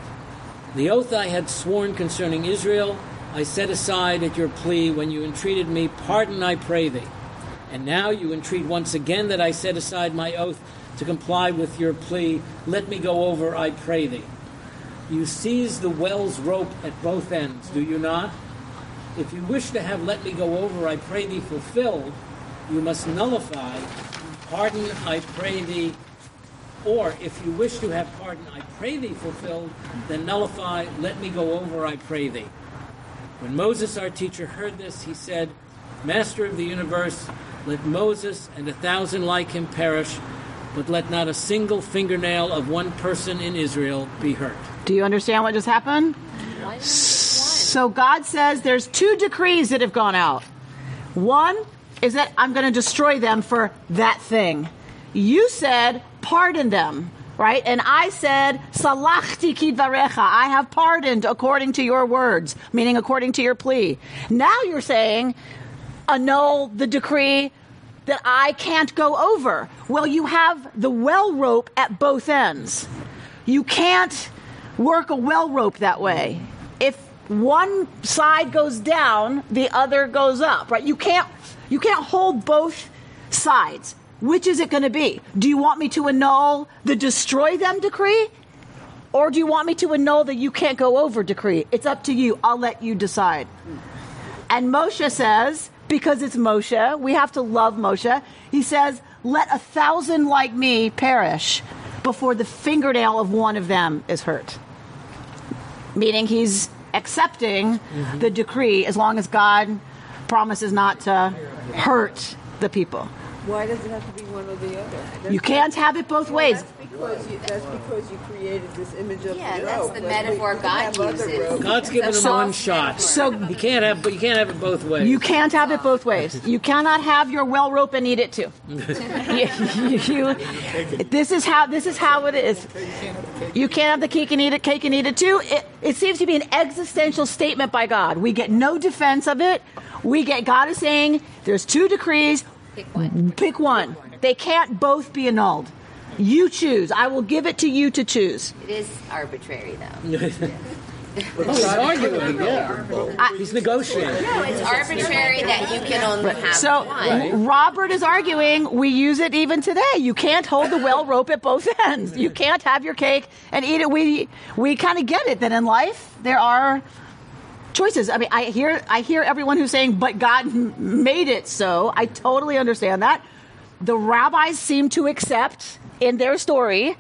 The oath I had sworn concerning Israel, I set aside at your plea when you entreated me, Pardon, I pray thee. And now you entreat once again that I set aside my oath to comply with your plea. Let me go over, I pray thee. You seize the well's rope at both ends, do you not? If you wish to have let me go over, I pray thee fulfilled, you must nullify, pardon, I pray thee, or if you wish to have pardon, I pray thee fulfilled, then nullify, let me go over, I pray thee. When Moses, our teacher, heard this, he said, Master of the universe, let Moses and a thousand like him perish, but let not a single fingernail of one person in Israel be hurt. Do you understand what just happened? So God says there's two decrees that have gone out. One is that I'm going to destroy them for that thing. You said pardon them, right? And I said salachti kidvarecha. I have pardoned according to your words, meaning according to your plea. Now you're saying annul the decree that I can't go over. Well, you have the well rope at both ends. You can't work a well rope that way. If one side goes down, the other goes up, right? You can't you can't hold both sides. Which is it going to be? Do you want me to annul the destroy them decree? Or do you want me to annul the you can't go over decree? It's up to you. I'll let you decide. And Moshe says, because it's Moshe, we have to love Moshe. He says, let a thousand like me perish before the fingernail of one of them is hurt. Meaning he's accepting mm-hmm. the decree as long as God promises not to hurt the people. Why does it have to be one or the other? That's you can't have it both ways. That's because you, that's because you created this image of yeah, the that's the metaphor God uses. God's given him one shot, so you can't have, but you can't have it both ways. You can't have it both ways. You cannot have your well rope and eat it too. you, you, this is how this is how it is. You can't have the cake and eat it, cake and eat it too. It, it seems to be an existential statement by God. We get no defense of it. We get God is saying there's two decrees. Pick one. Mm-hmm. Pick one. They can't both be annulled. You choose. I will give it to you to choose. It is arbitrary, though. He's arguing. Yeah, he's negotiating. No, it's arbitrary that you can only have one. so, one. Robert is arguing. We use it even today. You can't hold the well rope at both ends. You can't have your cake and eat it. We we kind of get it that in life there are choices. I mean, I hear I hear everyone who's saying, "But God made it so." I totally understand that. The rabbis seem to accept in their story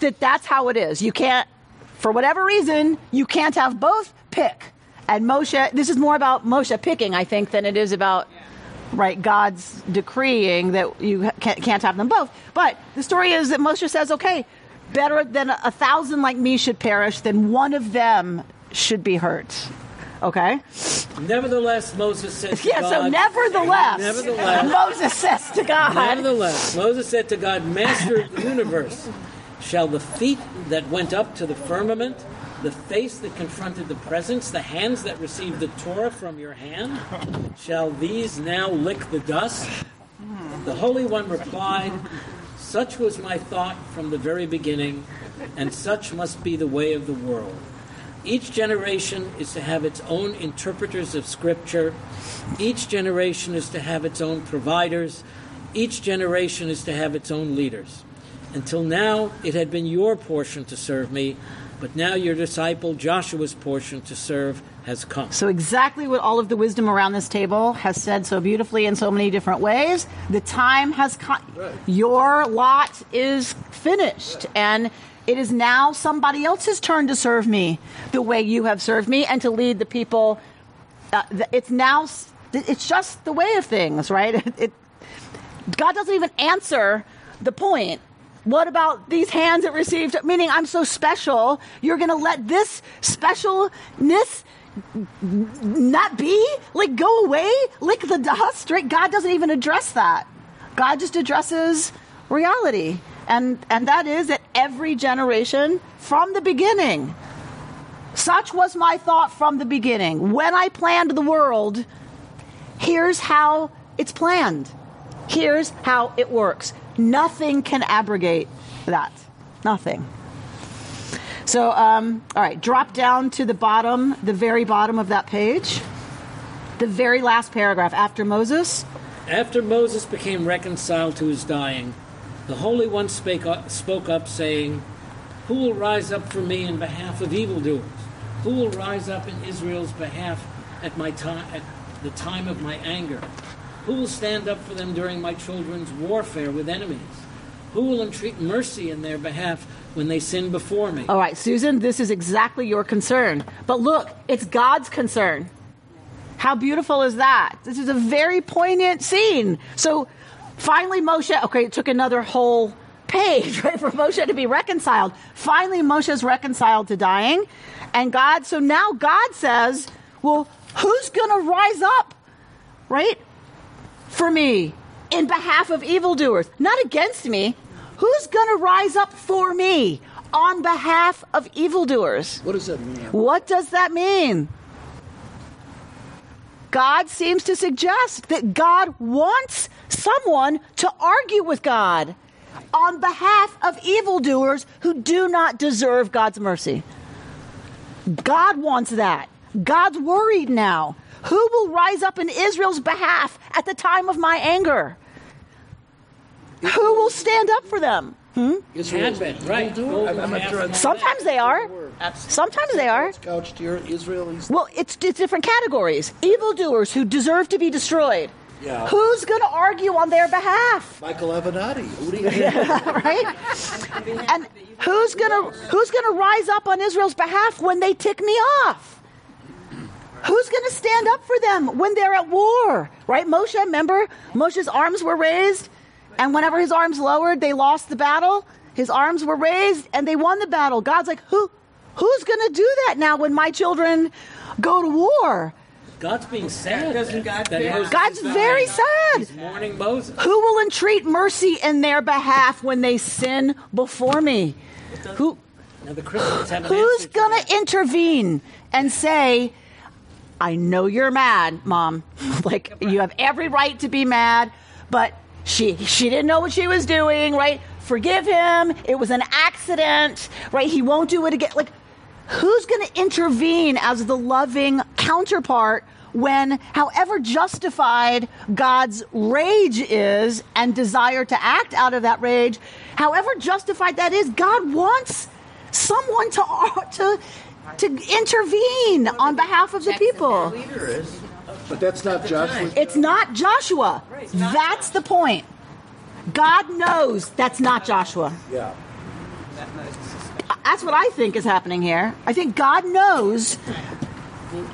that that's how it is. You can't, for whatever reason, you can't have both. Pick. And Moshe, this is more about Moshe picking, I think, than it is about right God's decreeing that you can't have them both. But the story is that Moshe says, "Okay, better than a thousand like me should perish than one of them should be hurt." Okay. Nevertheless, Moses said to yeah, God. so nevertheless, nevertheless, Moses says to God. Nevertheless, Moses said to God, Master of the universe, shall the feet that went up to the firmament, the face that confronted the presence, the hands that received the Torah from your hand, shall these now lick the dust? The Holy One replied, Such was my thought from the very beginning, and such must be the way of the world. Each generation is to have its own interpreters of Scripture. Each generation is to have its own providers. Each generation is to have its own leaders. Until now, it had been your portion to serve me, but now your disciple Joshua's portion to serve has come. So, exactly what all of the wisdom around this table has said so beautifully in so many different ways. The time has come. Right. Your lot is finished. And it is now somebody else's turn to serve me the way you have served me and to lead the people. Uh, it's now, it's just the way of things, right? It, it, God doesn't even answer the point. What about these hands that received? Meaning, I'm so special. You're going to let this specialness not be? Like, go away? Lick the dust, right? God doesn't even address that. God just addresses reality and, and that is that every generation from the beginning. Such was my thought from the beginning. When I planned the world, here's how it's planned. Here's how it works. Nothing can abrogate that. Nothing. So, um, all right, drop down to the bottom, the very bottom of that page. The very last paragraph after Moses. After Moses became reconciled to his dying, the Holy One spake up, spoke up, saying, Who will rise up for me in behalf of evildoers? Who will rise up in Israel's behalf at my at the time of my anger? Who will stand up for them during my children's warfare with enemies? Who will entreat mercy in their behalf when they sin before me? All right, Susan, this is exactly your concern. But look, it's God's concern. How beautiful is that? This is a very poignant scene. So Finally, Moshe, okay, it took another whole page right, for Moshe to be reconciled. Finally, Moshe is reconciled to dying. And God, so now God says, well, who's going to rise up, right, for me in behalf of evildoers? Not against me. Who's going to rise up for me on behalf of evildoers? What does that mean? What does that mean? God seems to suggest that God wants someone to argue with God on behalf of evildoers who do not deserve God's mercy. God wants that. God's worried now. Who will rise up in Israel's behalf at the time of my anger? Who will stand up for them? Hmm? Israel's Advent, right. evildoer? I'm, I'm not sure. I'm- Sometimes they are. Sometimes they are. It's couched here, Israelis. Well, it's, it's different categories. Evildoers who deserve to be destroyed. Yeah. Who's going to argue on their behalf? Michael Avenatti. Who do you right? And who's gonna who's gonna rise up on Israel's behalf when they tick me off? Who's gonna stand up for them when they're at war? Right? Moshe, remember? Moshe's arms were raised, and whenever his arms lowered, they lost the battle. His arms were raised and they won the battle. God's like, who who's gonna do that now when my children go to war? God's being sad. Doesn't God that God's very sad. He's mourning Moses. Who will entreat mercy in their behalf when they sin before me? Who Now the Christians have an who's answer to going to intervene and say, "I know you're mad, mom. like you have every right to be mad, but she she didn't know what she was doing, right? Forgive him. It was an accident, right? He won't do it again." Like who's going to intervene as the loving counterpart when, however justified God's rage is and desire to act out of that rage, however justified that is, God wants someone to to to intervene on behalf of the people. But that's not Joshua. It's not Joshua. That's the point. God knows that's not Joshua. Yeah. That's what I think is happening here. I think God knows.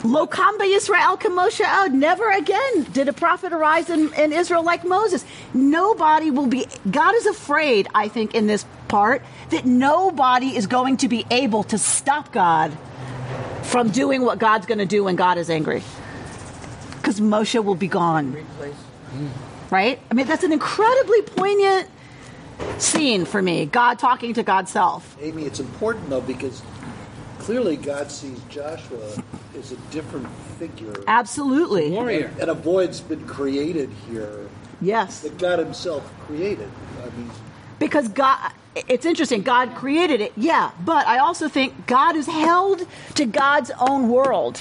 Lo kamba Yisrael Moshe od. Never again did a prophet arise in, in Israel like Moses. Nobody will be. God is afraid, I think, in this part, that nobody is going to be able to stop God from doing what God's going to do when God is angry. Because Moshe will be gone. Right? I mean, that's an incredibly poignant scene for me. God talking to God's self. Amy, it's important though because clearly God sees Joshua as a different figure. Absolutely. Warrior. And a void's been created here Yes. that God Himself created. I mean, Because God, it's interesting. God created it, yeah, but I also think God is held to God's own world.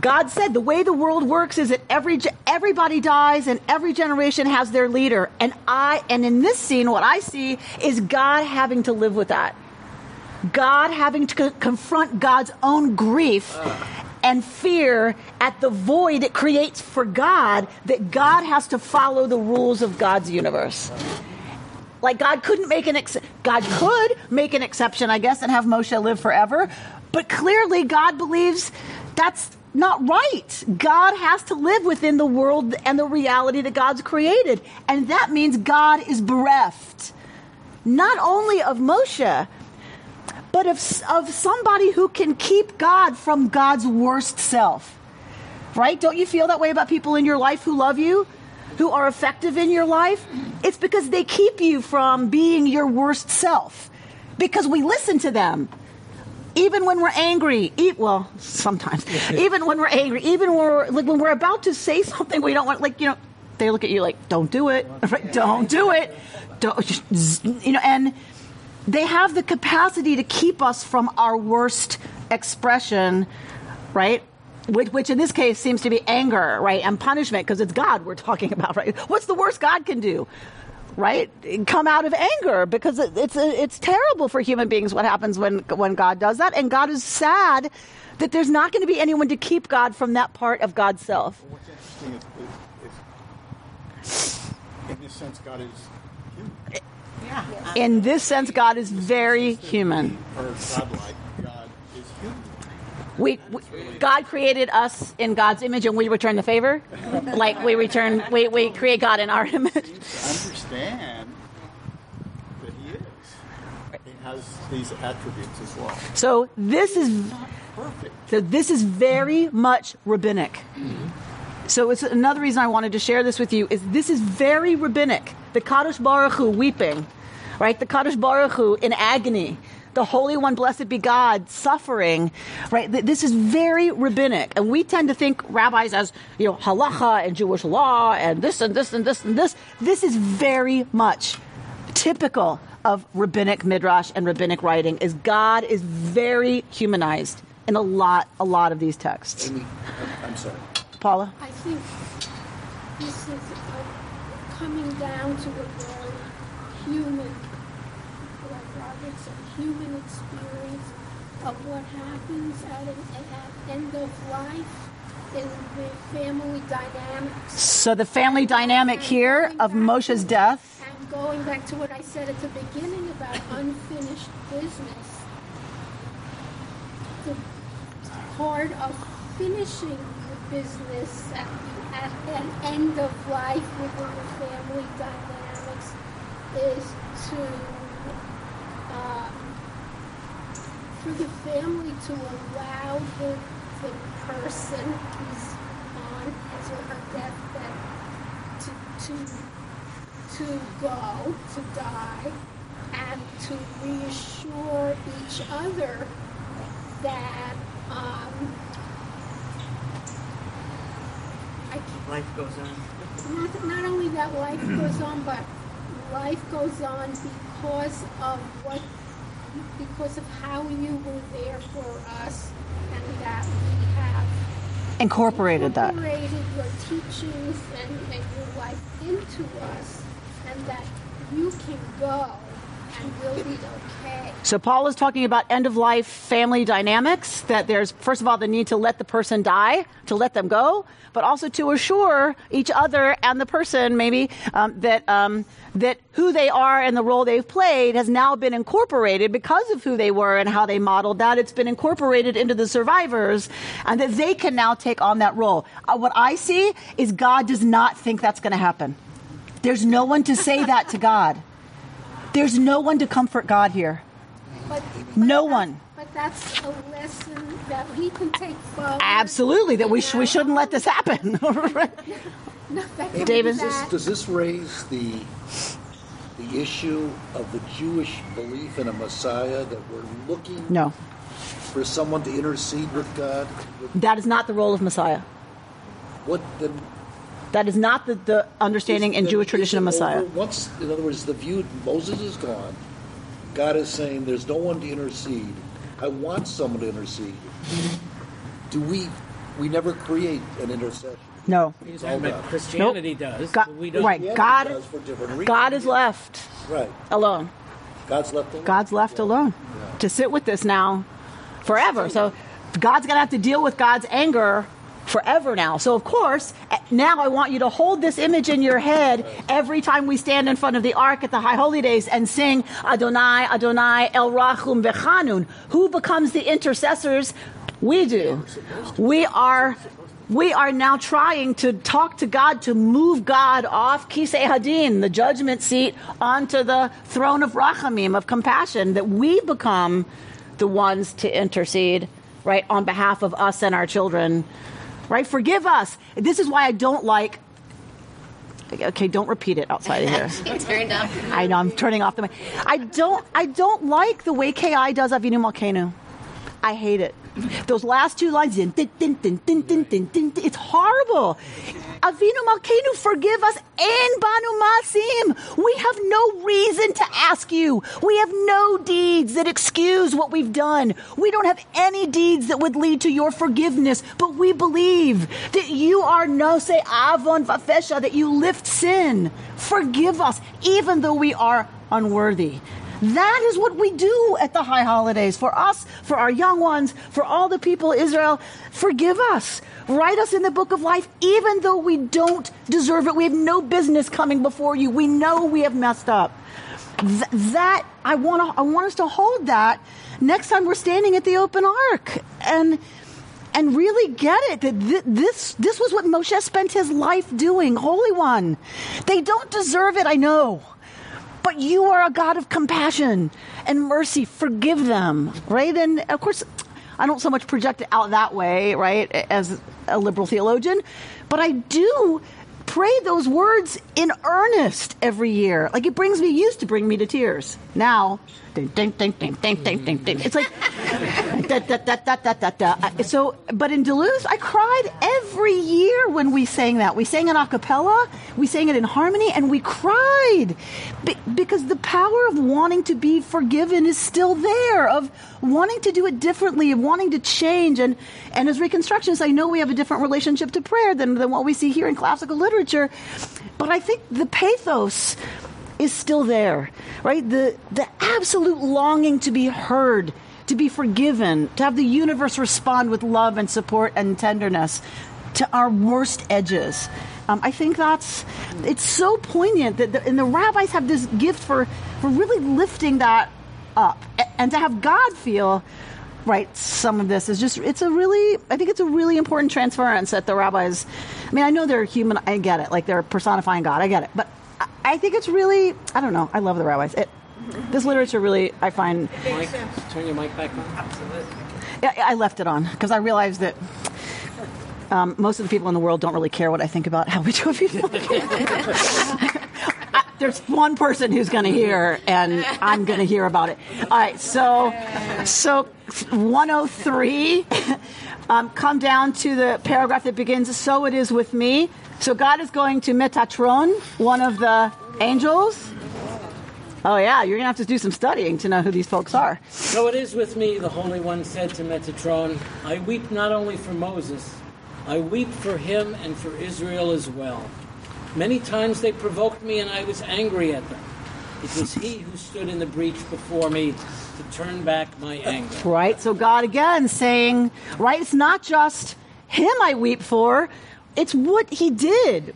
God said the way the world works is that every everybody dies and every generation has their leader. And I and in this scene, what I see is God having to live with that. God having to co- confront God's own grief ah. and fear at the void it creates for God that God has to follow the rules of God's universe. Like God couldn't make an ex- God could make an exception, I guess, and have Moshe live forever, but clearly God believes that's not right. God has to live within the world and the reality that God's created, and that means God is bereft not only of Moshe, but of, of somebody who can keep God from God's worst self. Right? Don't you feel that way about people in your life who love you, who are effective in your life? It's because they keep you from being your worst self. Because we listen to them. Even when we're angry, e- well, sometimes. even when we're angry, even when we're like when we're about to say something we don't want, like you know, they look at you like, "Don't do it, right? Don't do it, don't," you know, and they have the capacity to keep us from our worst expression, right? Which, which in this case seems to be anger, right, and punishment because it's God we're talking about, right? What's the worst God can do? Right, come out of anger because it, it's it's terrible for human beings what happens when when God does that, and God is sad that there's not going to be anyone to keep God from that part of God's self. What's interesting is, is, is in this sense, God is human. Yeah. In this sense, God is very human. Or godlike, God is human. We, we God created us in God's image, and we return the favor. Like we return, we, we create God in our image. Understand that He is. has these attributes as well. So this is Perfect. so this is very much rabbinic. Mm-hmm. So it's another reason I wanted to share this with you is this is very rabbinic. The Kadosh Baruch Hu weeping, right? The Kadosh Baruch Hu in agony. The Holy One, blessed be God, suffering, right? This is very rabbinic. And we tend to think rabbis as, you know, halacha and Jewish law and this and this and this and this. This is very much typical of rabbinic midrash and rabbinic writing is God is very humanized in a lot, a lot of these texts. Amy, I'm- I'm sorry. Paula? I think this is uh, coming down to a very human, like Robert's a human experience of what happens at an at end of life in the family dynamics. So the family dynamic here of Moshe's death. And going back to what I said at the beginning about unfinished business, the part of finishing the business at, the, at an end of life within the family dynamics is to um, for the family to allow the, the person who's on his or her deathbed to, to to go, to die, and to reassure each other that um, Life goes on. not, not only that life goes on, but life goes on because of what, because of how you were there for us, and that we have Incorporated that. incorporated your teachings and, and your life into us, and that you can go So Paul is talking about end of life family dynamics, that there's, first of all, the need to let the person die, to let them go, but also to assure each other and the person maybe um, that, um, that who they are and the role they've played has now been incorporated because of who they were and how they modeled that. It's been incorporated into the survivors and that they can now take on that role. Uh, what I see is God does not think that's going to happen. There's no one to say that to God. There's no one to comfort God here. But, No one. but that's a lesson that we can take forward. Absolutely, that we, sh- we shouldn't let this happen. No, that David? Does this, does this raise the the issue of the Jewish belief in a Messiah that we're looking no, for someone to intercede with God? that is not the role of Messiah. What then? That is not the, the understanding in then Jewish tradition of Messiah. over? Once, in other words, the view Moses is gone. God is saying, "There's no one to intercede. I want someone to intercede." Do we? We never create an intercession. No. It's all God. Christianity does. God- we don't. right, God, does for different reasons. God is left Right. alone. God's left alone. God's left alone to sit with this now forever. So God's going to have to deal with God's anger forever now. So, of course, now I want you to hold this image in your head every time we stand in front of the ark at the High Holy Days and sing Adonai, Adonai, El Rachum Vechanun. Who becomes the intercessors? We do. We are. We are now trying to talk to God to move God off Kisei Hadin, the judgment seat, onto the throne of Rachamim, of compassion, that we become the ones to intercede, right, on behalf of us and our children right? Forgive us. This is why I don't like okay, don't repeat it outside of here. turned off. I know I'm turning off the mic. I don't I don't like the way KI does Avinu Malkenu. I hate it. Those last two lines, it's horrible. Avinu Malkeinu, forgive us, and Banu Masim. We have no reason to ask you. We have no deeds that excuse what we've done. We don't have any deeds that would lead to your forgiveness, but we believe that you are no avon vafesha, that you lift sin. Forgive us, even though we are unworthy. That is what we do at the high holidays for us, for our young ones, for all the people Israel. Forgive us. Write us in the book of life, even though we don't deserve it. We have no business coming before you. We know we have messed up. Th- that I want to. I want us to hold that next time we're standing at the open ark and and really get it that th- this this was what Moshe spent his life doing. Holy One, they don't deserve it. I know. But you are a God of compassion. and mercy, forgive them, right? And of course, I don't so much project it out that way, right, as a liberal theologian, but I do pray those words in earnest every year. Like it brings me, used to bring me to tears. Now, It's like, da, da, da, da, da, da, da. So, but in Duluth, I cried every year when we sang that. We sang it a cappella, we sang it in harmony, and we cried Be- because the power of wanting to be forgiven is still there, of wanting to do it differently, of wanting to change. And, and as Reconstructionists, I know we have a different relationship to prayer than, than what we see here in classical literature, but I think the pathos is still there, right? The, the absolute longing to be heard, to be forgiven, to have the universe respond with love and support and tenderness to our worst edges. Um, I think that's, it's so poignant that, the, and the rabbis have this gift for, for really lifting that up. And to have God feel, right, some of this is just, it's a really, I think it's a really important transference that the rabbis, I mean, I know they're human, I get it, like they're personifying God, I get it. But I- I think it's really, I don't know, I love the rabbis. It, this literature really, I find, Mike, turn your mic back on. I, I left it on because I realized that um, most of the people in the world don't really care what I think about how we do people. I- There's one person who's going to hear, and I'm going to hear about it. All right, so so 103, um, come down to the paragraph that begins. So it is with me. So God is going to Metatron, one of the angels. Oh yeah, you're gonna have to do some studying to know who these folks are. So it is with me, the Holy One said to Metatron, I weep not only for Moses, I weep for him and for Israel as well. Many times they provoked me and I was angry at them. It was he who stood in the breach before me to turn back my anger. Right? So God again saying, right, it's not just him I weep for, it's what he did.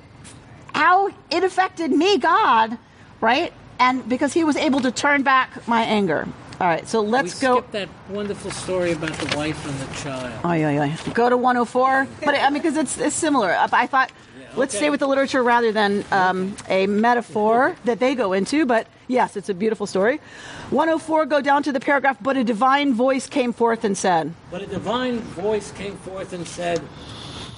How it affected me, God, right? And because he was able to turn back my anger. All right, so let's we go. skipped that wonderful story about the wife and the child. Oh, yeah, yeah. Go to 104. But I mean, because it's, it's similar. I thought, let's stay with the literature rather than um, a metaphor that they go into. But yes, it's a beautiful story. 104, go down to the paragraph, but a divine voice came forth and said. But a divine voice came forth and said,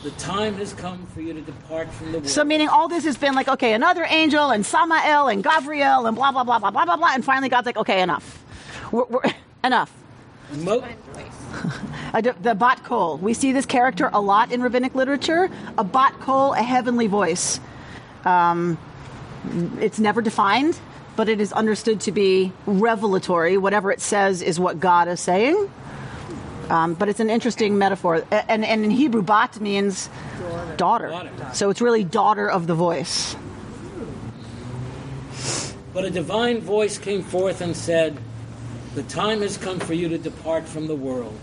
The time has come for you to depart from the world. So, meaning all this has been like, okay, another angel and Samael and Gabriel and blah, blah, blah, blah, blah, blah, blah. And finally, God's like, okay, enough. We're, we're, enough. Mo- the bat kol. We see this character a lot in rabbinic literature. A bat kol, a heavenly voice. Um, it's never defined, but it is understood to be revelatory. Whatever it says is what God is saying. Um, but it's an interesting metaphor. And, and in Hebrew, bat means daughter. So it's really daughter of the voice. But a divine voice came forth and said, The time has come for you to depart from the world.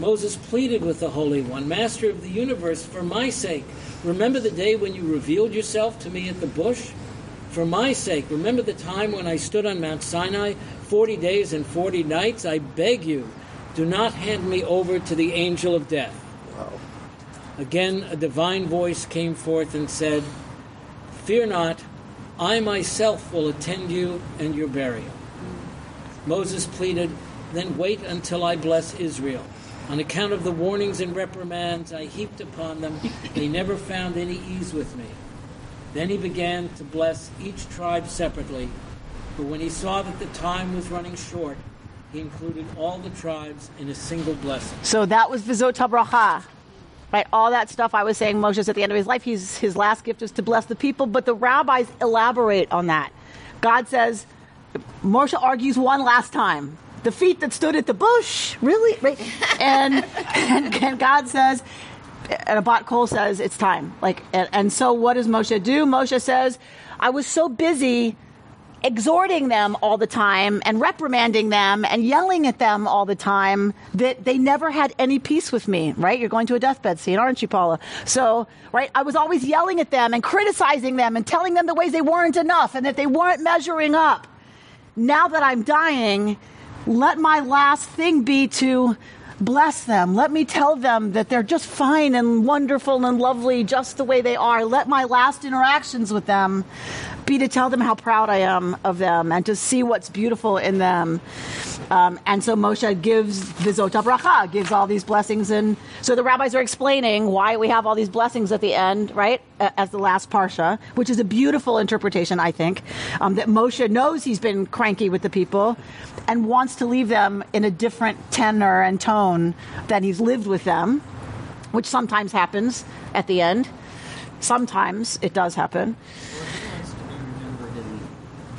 Moses pleaded with the Holy One, Master of the universe, for my sake, remember the day when you revealed yourself to me at the bush? For my sake, remember the time when I stood on Mount Sinai, 40 days and 40 nights? I beg you, do not hand me over to the angel of death. Again, a divine voice came forth and said, Fear not, I myself will attend you and your burial. Moses pleaded, Then wait until I bless Israel. On account of the warnings and reprimands I heaped upon them, they never found any ease with me. Then he began to bless each tribe separately. But when he saw that the time was running short, he included all the tribes in a single blessing. So that was Vizot Bracha. Right, all that stuff I was saying, Moses at the end of his life, he's, his last gift is to bless the people, but the rabbis elaborate on that. God says, Moshe argues one last time. The feet that stood at the bush, really? Right? And, and, and God says, and a bat Kol says, it's time. Like, and, and so what does Moshe do? Moshe says, I was so busy exhorting them all the time and reprimanding them and yelling at them all the time that they never had any peace with me, right? You're going to a deathbed scene, aren't you, Paula? So, right, I was always yelling at them and criticizing them and telling them the ways they weren't enough and that they weren't measuring up. Now that I'm dying, let my last thing be to bless them. Let me tell them that they're just fine and wonderful and lovely just the way they are. Let my last interactions with them be to tell them how proud I am of them and to see what's beautiful in them. Um, and so Moshe gives the Zot HaBracha, gives all these blessings. And so the rabbis are explaining why we have all these blessings at the end, right, as the last Parsha, which is a beautiful interpretation, I think, um, that Moshe knows he's been cranky with the people and wants to leave them in a different tenor and tone than he's lived with them, which sometimes happens at the end. Sometimes it does happen.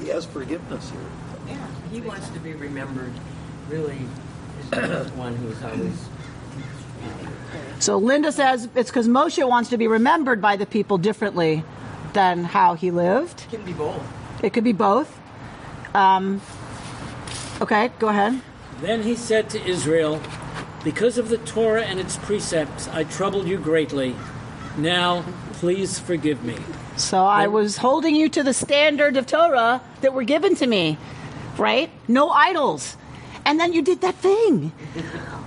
He has forgiveness here. Yeah, he wants to be remembered really as the one who's always. So Linda says it's because Moshe wants to be remembered by the people differently than how he lived. It can be both. It could be both. Um, okay, go ahead. Then he said to Israel, Because of the Torah and its precepts, I troubled you greatly. Now, please forgive me. So I was holding you to the standard of Torah that were given to me, right? No idols. And then you did that thing.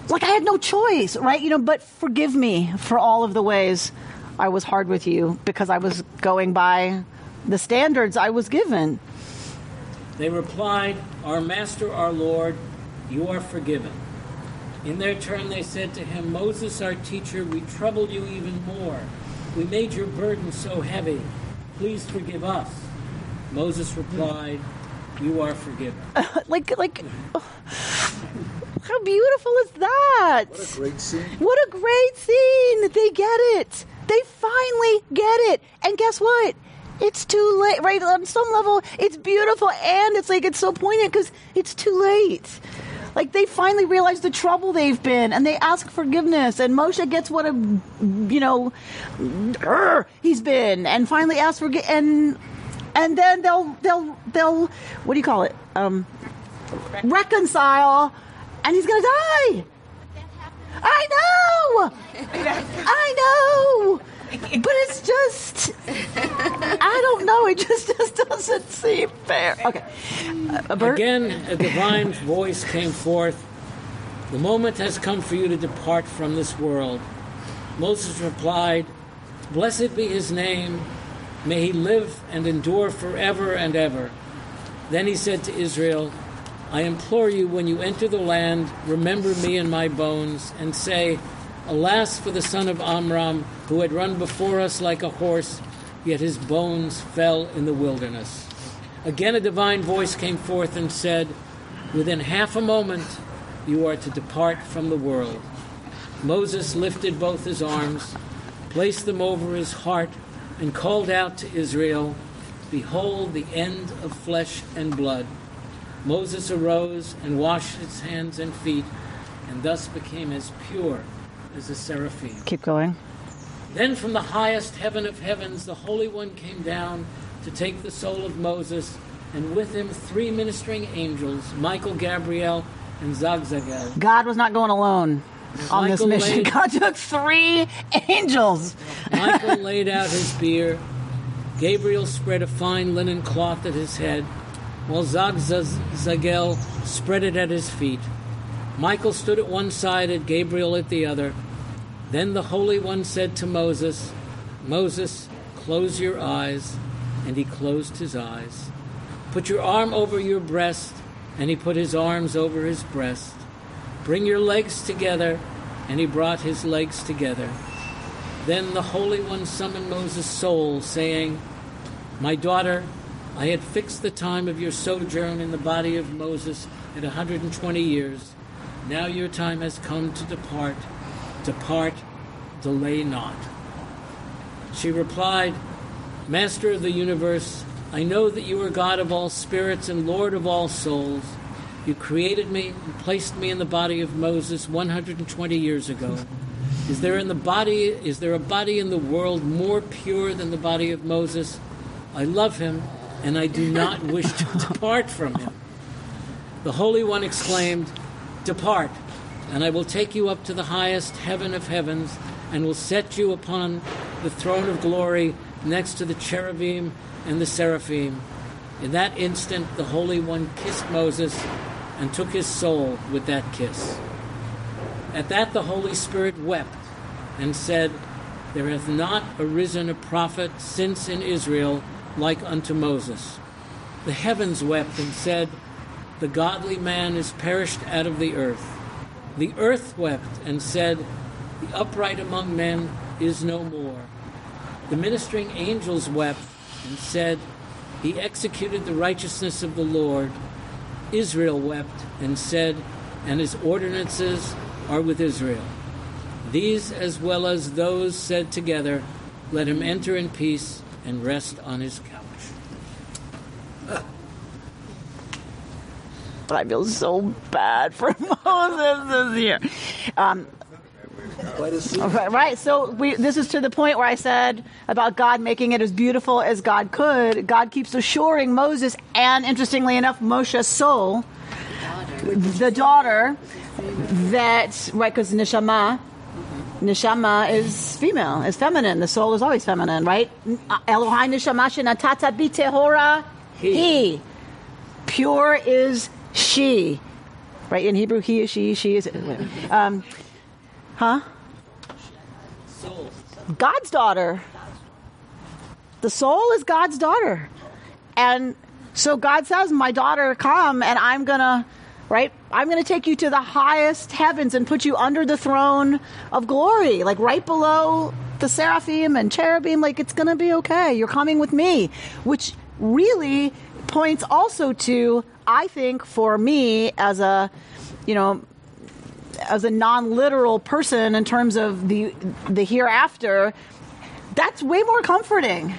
Like I had no choice, right? You know, but forgive me for all of the ways I was hard with you because I was going by the standards I was given. They replied, Our master, our Lord, you are forgiven. In their turn, they said to him, Moses, our teacher, we troubled you even more. We made your burden so heavy. Please forgive us. Moses replied, You are forgiven. like, like, oh, how beautiful is that? What a great scene. What a great scene. They get it. They finally get it. And guess what? It's too late, right? On some level, it's beautiful and it's like it's so poignant because it's too late. Like they finally realize the trouble they've been and they ask forgiveness and Moshe gets what a, you know, he's been and finally asks for, and, and then they'll, they'll, they'll, what do you call it? Um, reconcile and he's gonna die. I know! I know! But it's just, I don't know. It just, just doesn't seem fair. Okay. Uh, Bert? Again, a divine voice came forth. The moment has come for you to depart from this world. Moses replied, Blessed be his name. May he live and endure forever and ever. Then he said to Israel, I implore you, when you enter the land, remember me and my bones, and say, Alas for the son of Amram, who had run before us like a horse, yet his bones fell in the wilderness. Again a divine voice came forth and said, Within half a moment you are to depart from the world. Moses lifted both his arms, placed them over his heart, and called out to Israel, Behold the end of flesh and blood. Moses arose and washed his hands and feet, and thus became as pure as the seraphim. Keep going. Then from the highest heaven of heavens, the Holy One came down to take the soul of Moses, and with him three ministering angels, Michael, Gabriel, and Zagzagel. God was not going alone on Michael this mission. laid- God took three angels. Michael laid out his spear. Gabriel spread a fine linen cloth at his head, while Zagzagel spread it at his feet. Michael stood at one side and Gabriel at the other. Then the Holy One said to Moses, Moses, close your eyes. And he closed his eyes. Put your arm over your breast. And he put his arms over his breast. Bring your legs together. And he brought his legs together. Then the Holy One summoned Moses' soul, saying, My daughter, I had fixed the time of your sojourn in the body of Moses at 120 years. Now your time has come to depart. Depart, delay not. She replied, Master of the universe, I know that you are God of all spirits and Lord of all souls. You created me and placed me in the body of Moses 120 years ago. Is there in the body is there a body in the world more pure than the body of Moses? I love him and I do not wish to depart from him. The Holy One exclaimed, Depart, and I will take you up to the highest heaven of heavens, and will set you upon the throne of glory next to the cherubim and the seraphim. In that instant, the Holy One kissed Moses and took his soul with that kiss. At that, the Holy Spirit wept and said, There hath not arisen a prophet since in Israel like unto Moses. The heavens wept and said, The godly man is perished out of the earth. The earth wept and said, The upright among men is no more. The ministering angels wept and said, He executed the righteousness of the Lord. Israel wept and said, And his ordinances are with Israel. These, as well as those said together, let him enter in peace and rest on his couch. But I feel so bad for Moses this year. Um, right, right. So we, this is to the point where I said about God making it as beautiful as God could. God keeps assuring Moses, and interestingly enough, Moshe's soul, the daughter, that right because neshama, neshama is female, is feminine. The soul is always feminine, right? Elohai neshama shenatata bitehora he. Pure is she. Right in Hebrew, he is she, she is. Um, huh? God's daughter. The soul is God's daughter. And so God says, My daughter, come, and I'm going to, right? I'm going to take you to the highest heavens and put you under the throne of glory, like right below the seraphim and cherubim. Like it's going to be okay. You're coming with me, which really points also to, I think, for me as a, you know, as a non-literal person in terms of the the hereafter, that's way more comforting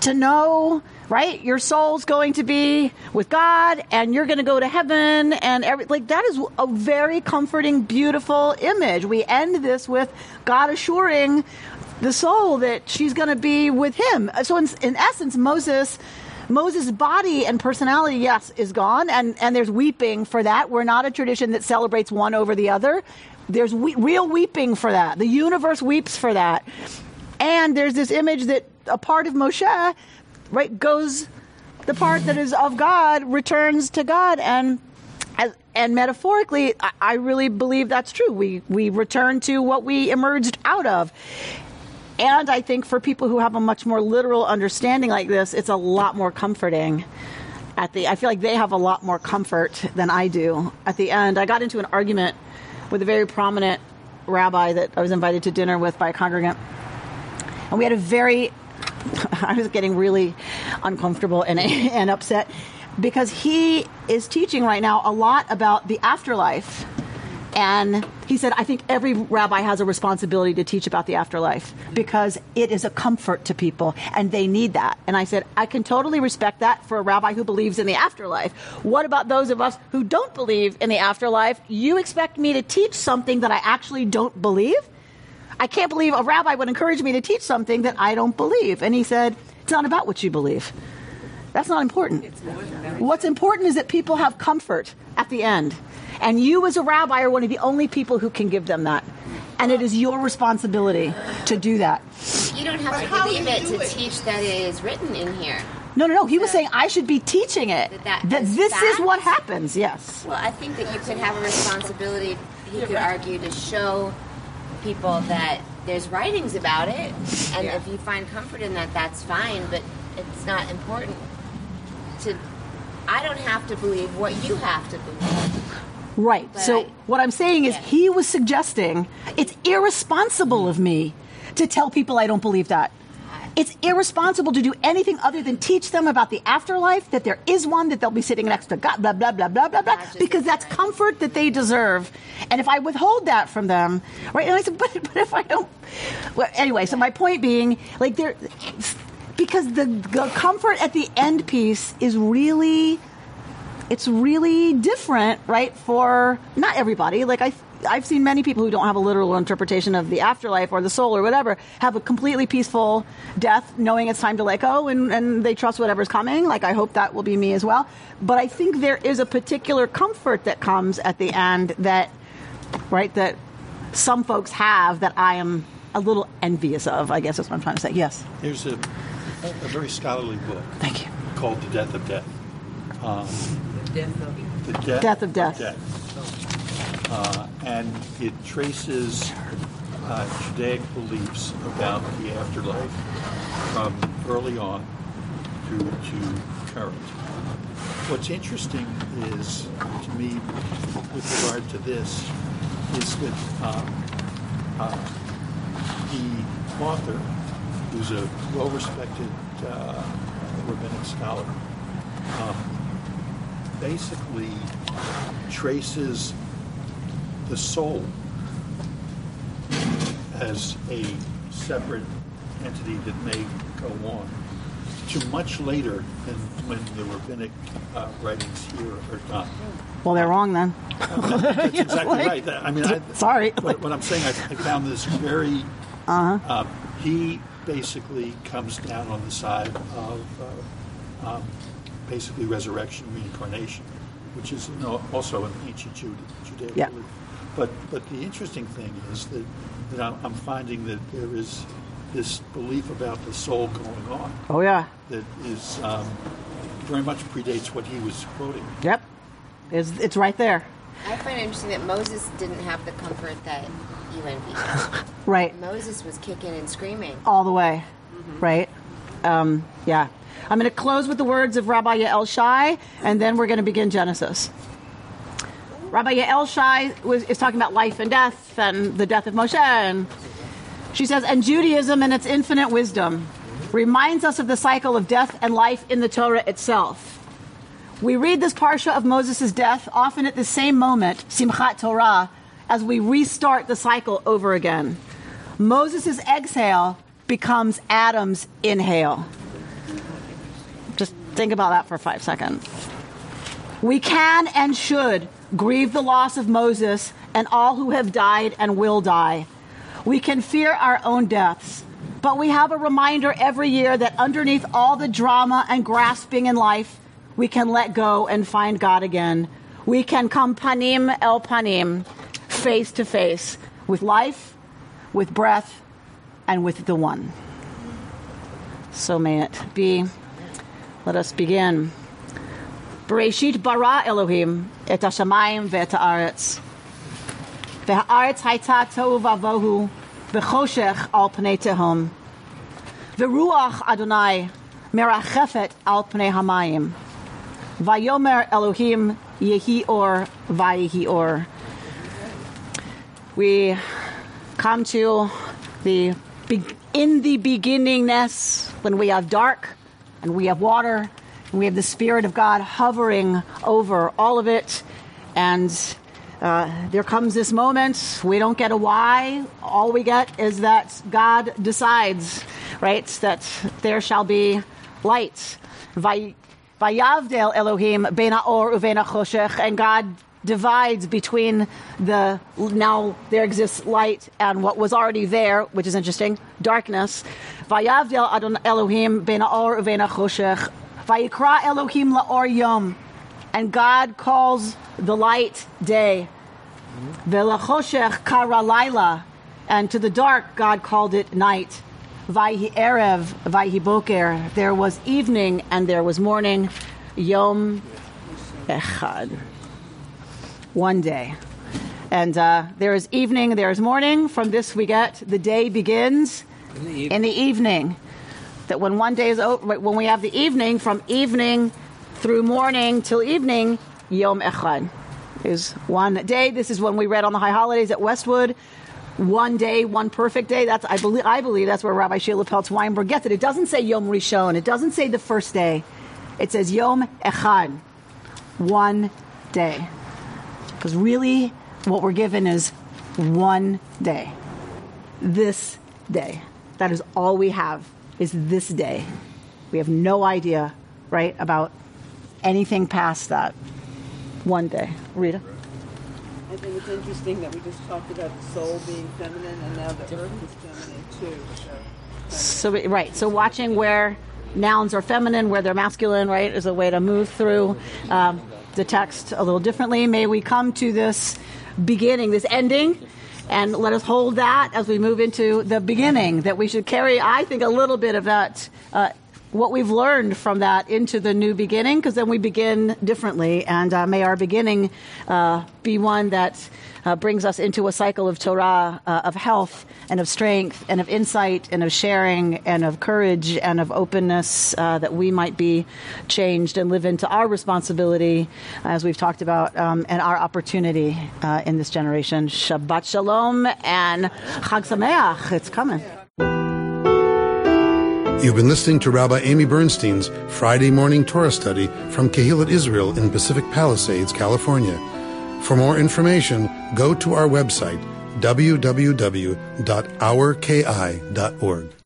to know right? Your soul's going to be with god and you're going to go to heaven and every like that is a very comforting beautiful image. We end this with god assuring the soul that she's going to be with him. So in, in essence moses Moses' body and personality, yes, is gone, and, and there's weeping for that. We're not a tradition that celebrates one over the other. There's we- real weeping for that. The universe weeps for that. And there's this image that a part of Moshe, right, goes, the part that is of God returns to God. And and metaphorically, I, I really believe that's true. We, we return to what we emerged out of. And I think for people who have a much more literal understanding like this, it's a lot more comforting. At the, I feel like they have a lot more comfort than I do. At the end, I got into an argument with a very prominent rabbi that I was invited to dinner with by a congregant, and we had a very, I was getting really uncomfortable and and upset because he is teaching right now a lot about the afterlife and he said, I think every rabbi has a responsibility to teach about the afterlife because it is a comfort to people and they need that. And I said, I can totally respect that for a rabbi who believes in the afterlife. What about those of us who don't believe in the afterlife? You expect me to teach something that I actually don't believe? I can't believe a rabbi would encourage me to teach something that I don't believe. And he said, It's not about what you believe. That's not important. What's important is that people have comfort at the end. And you, as a rabbi, are one of the only people who can give them that. And it is your responsibility to do that. You don't have to believe it to teach that it is written in here. No, no, no. He was saying I should be teaching it. That, That is this is what happens. Yes. Well, I think that you could have a responsibility, he could argue, to show people that there's writings about it. And if you find comfort in that, that's fine, but it's not important to. I don't have to believe what you have to believe. Right. But so I- what I'm saying is he was suggesting it's irresponsible of me to tell people I don't believe that. It's irresponsible to do anything other than teach them about the afterlife, that there is one, that they'll be sitting next to God, blah, blah, blah, blah, blah, blah, because that's comfort that they deserve. And if I withhold that from them, right? And I said, but, but if I don't. Well, anyway, so my point being, like, there, because the, the comfort at the end piece is really it's really different, right? For not everybody. Like I, I've seen many people who don't have a literal interpretation of the afterlife or the soul or whatever have a completely peaceful death, knowing it's time to let go, and, and they trust whatever's coming. Like I hope that will be me as well. But I think there is a particular comfort that comes at the end that, right, that some folks have that I am a little envious of. I guess is what I'm trying to say. Yes. There's a, a very scholarly book. Thank you. Called The Death of Death. Um, Death of the death, Death of Death. Uh, and it traces uh, Judaic beliefs about the afterlife from early on through to current. What's interesting is, to me, with regard to this, is that um, uh, the author, who's a well-respected uh, rabbinic scholar, um, basically traces the soul as a separate entity that may go on to much later than when the rabbinic uh, writings here are done. Well, they're wrong then. That's exactly right. I mean, I, sorry. What, what I'm saying, I, I found this very. Uh-huh. Uh, he basically comes down on the side of uh, um, basically resurrection, reincarnation, which is you know, also an ancient Jude, Judaic Yeah. belief. But but the interesting thing is that that I'm, I'm finding that there is this belief about the soul going on Oh yeah. that is um, very much predates what he was quoting. Yep. It's it's right there. I find it interesting that Moses didn't have the comfort that you envy. Right. Moses was kicking and screaming. all the way, right? Um, yeah. I'm going to close with the words of Rabbi Yael Shy, and then we're going to begin Genesis. Rabbi Yael Shy was, is talking about life and death and the death of Moshe. And she says, and Judaism and its infinite wisdom reminds us of the cycle of death and life in the Torah itself. We read this parsha of Moses' death often at the same moment, Simchat Torah, as we restart the cycle over again. Moses' exhale becomes Adam's inhale. Think about that for five seconds. We can and should grieve the loss of Moses and all who have died and will die. We can fear our own deaths, but we have a reminder every year that underneath all the drama and grasping in life, we can let go and find God again. We can come panim el panim, face to face, with life, with breath, and with the one. So may it be. Let us begin. Bereshit bara Elohim et hashamayim ve'et haaretz. Ve'haaretz hayta tohu vavohu v'choshech al pnei tehom. Ve'ruach Adonai merachefet al pnei hamayim. Vayomer Elohim yehi or vayihi or. We come to the in the beginningness when we have dark and we have water and we have the Spirit of God hovering over all of it. And uh, there comes this moment. We don't get a why. All we get is that God decides, right? That there shall be light. Vay- Vayavdel Elohim ben or uven choshech, and God divides between the now there exists light and what was already there, which is interesting, darkness. Vayavdel Adon Elohim ben or uven choshech, vayikra Elohim laor yom, and God calls the light day. Velachoshech kara laila, and to the dark God called it night. Vayhi erev, vayhi boker. There was evening and there was morning. Yom echad. One day. And uh, there is evening, there is morning. From this we get the day begins In the in the evening. That when one day is over, when we have the evening, from evening through morning till evening, Yom Echad is one day. This is when we read on the high holidays at Westwood. One day, one perfect day. That's I believe. I believe that's where Rabbi Sheila Peltz Weinberg gets it. It doesn't say Yom Rishon. It doesn't say the first day. It says Yom Echad, one day. Because really, what we're given is one day. This day. That is all we have. Is this day. We have no idea, right, about anything past that. One day. Rita. I think it's interesting that we just talked about the soul being feminine and now the earth is feminine too. So. So right. So watching where nouns are feminine, where they're masculine, right, is a way to move through um, the text a little differently. May we come to this beginning, this ending, and let us hold that as we move into the beginning. That we should carry, I think, a little bit of that. Uh, what we've learned from that into the new beginning, because then we begin differently, and uh, may our beginning uh, be one that uh, brings us into a cycle of Torah, uh, of health and of strength and of insight and of sharing and of courage and of openness uh, that we might be changed and live into our responsibility, as we've talked about, um, and our opportunity uh, in this generation. Shabbat Shalom and Chag Sameach. It's coming. You've been listening to Rabbi Amy Bernstein's Friday morning Torah study from Kehillat Israel in Pacific Palisades, California. For more information, go to our website, www.ourki.org.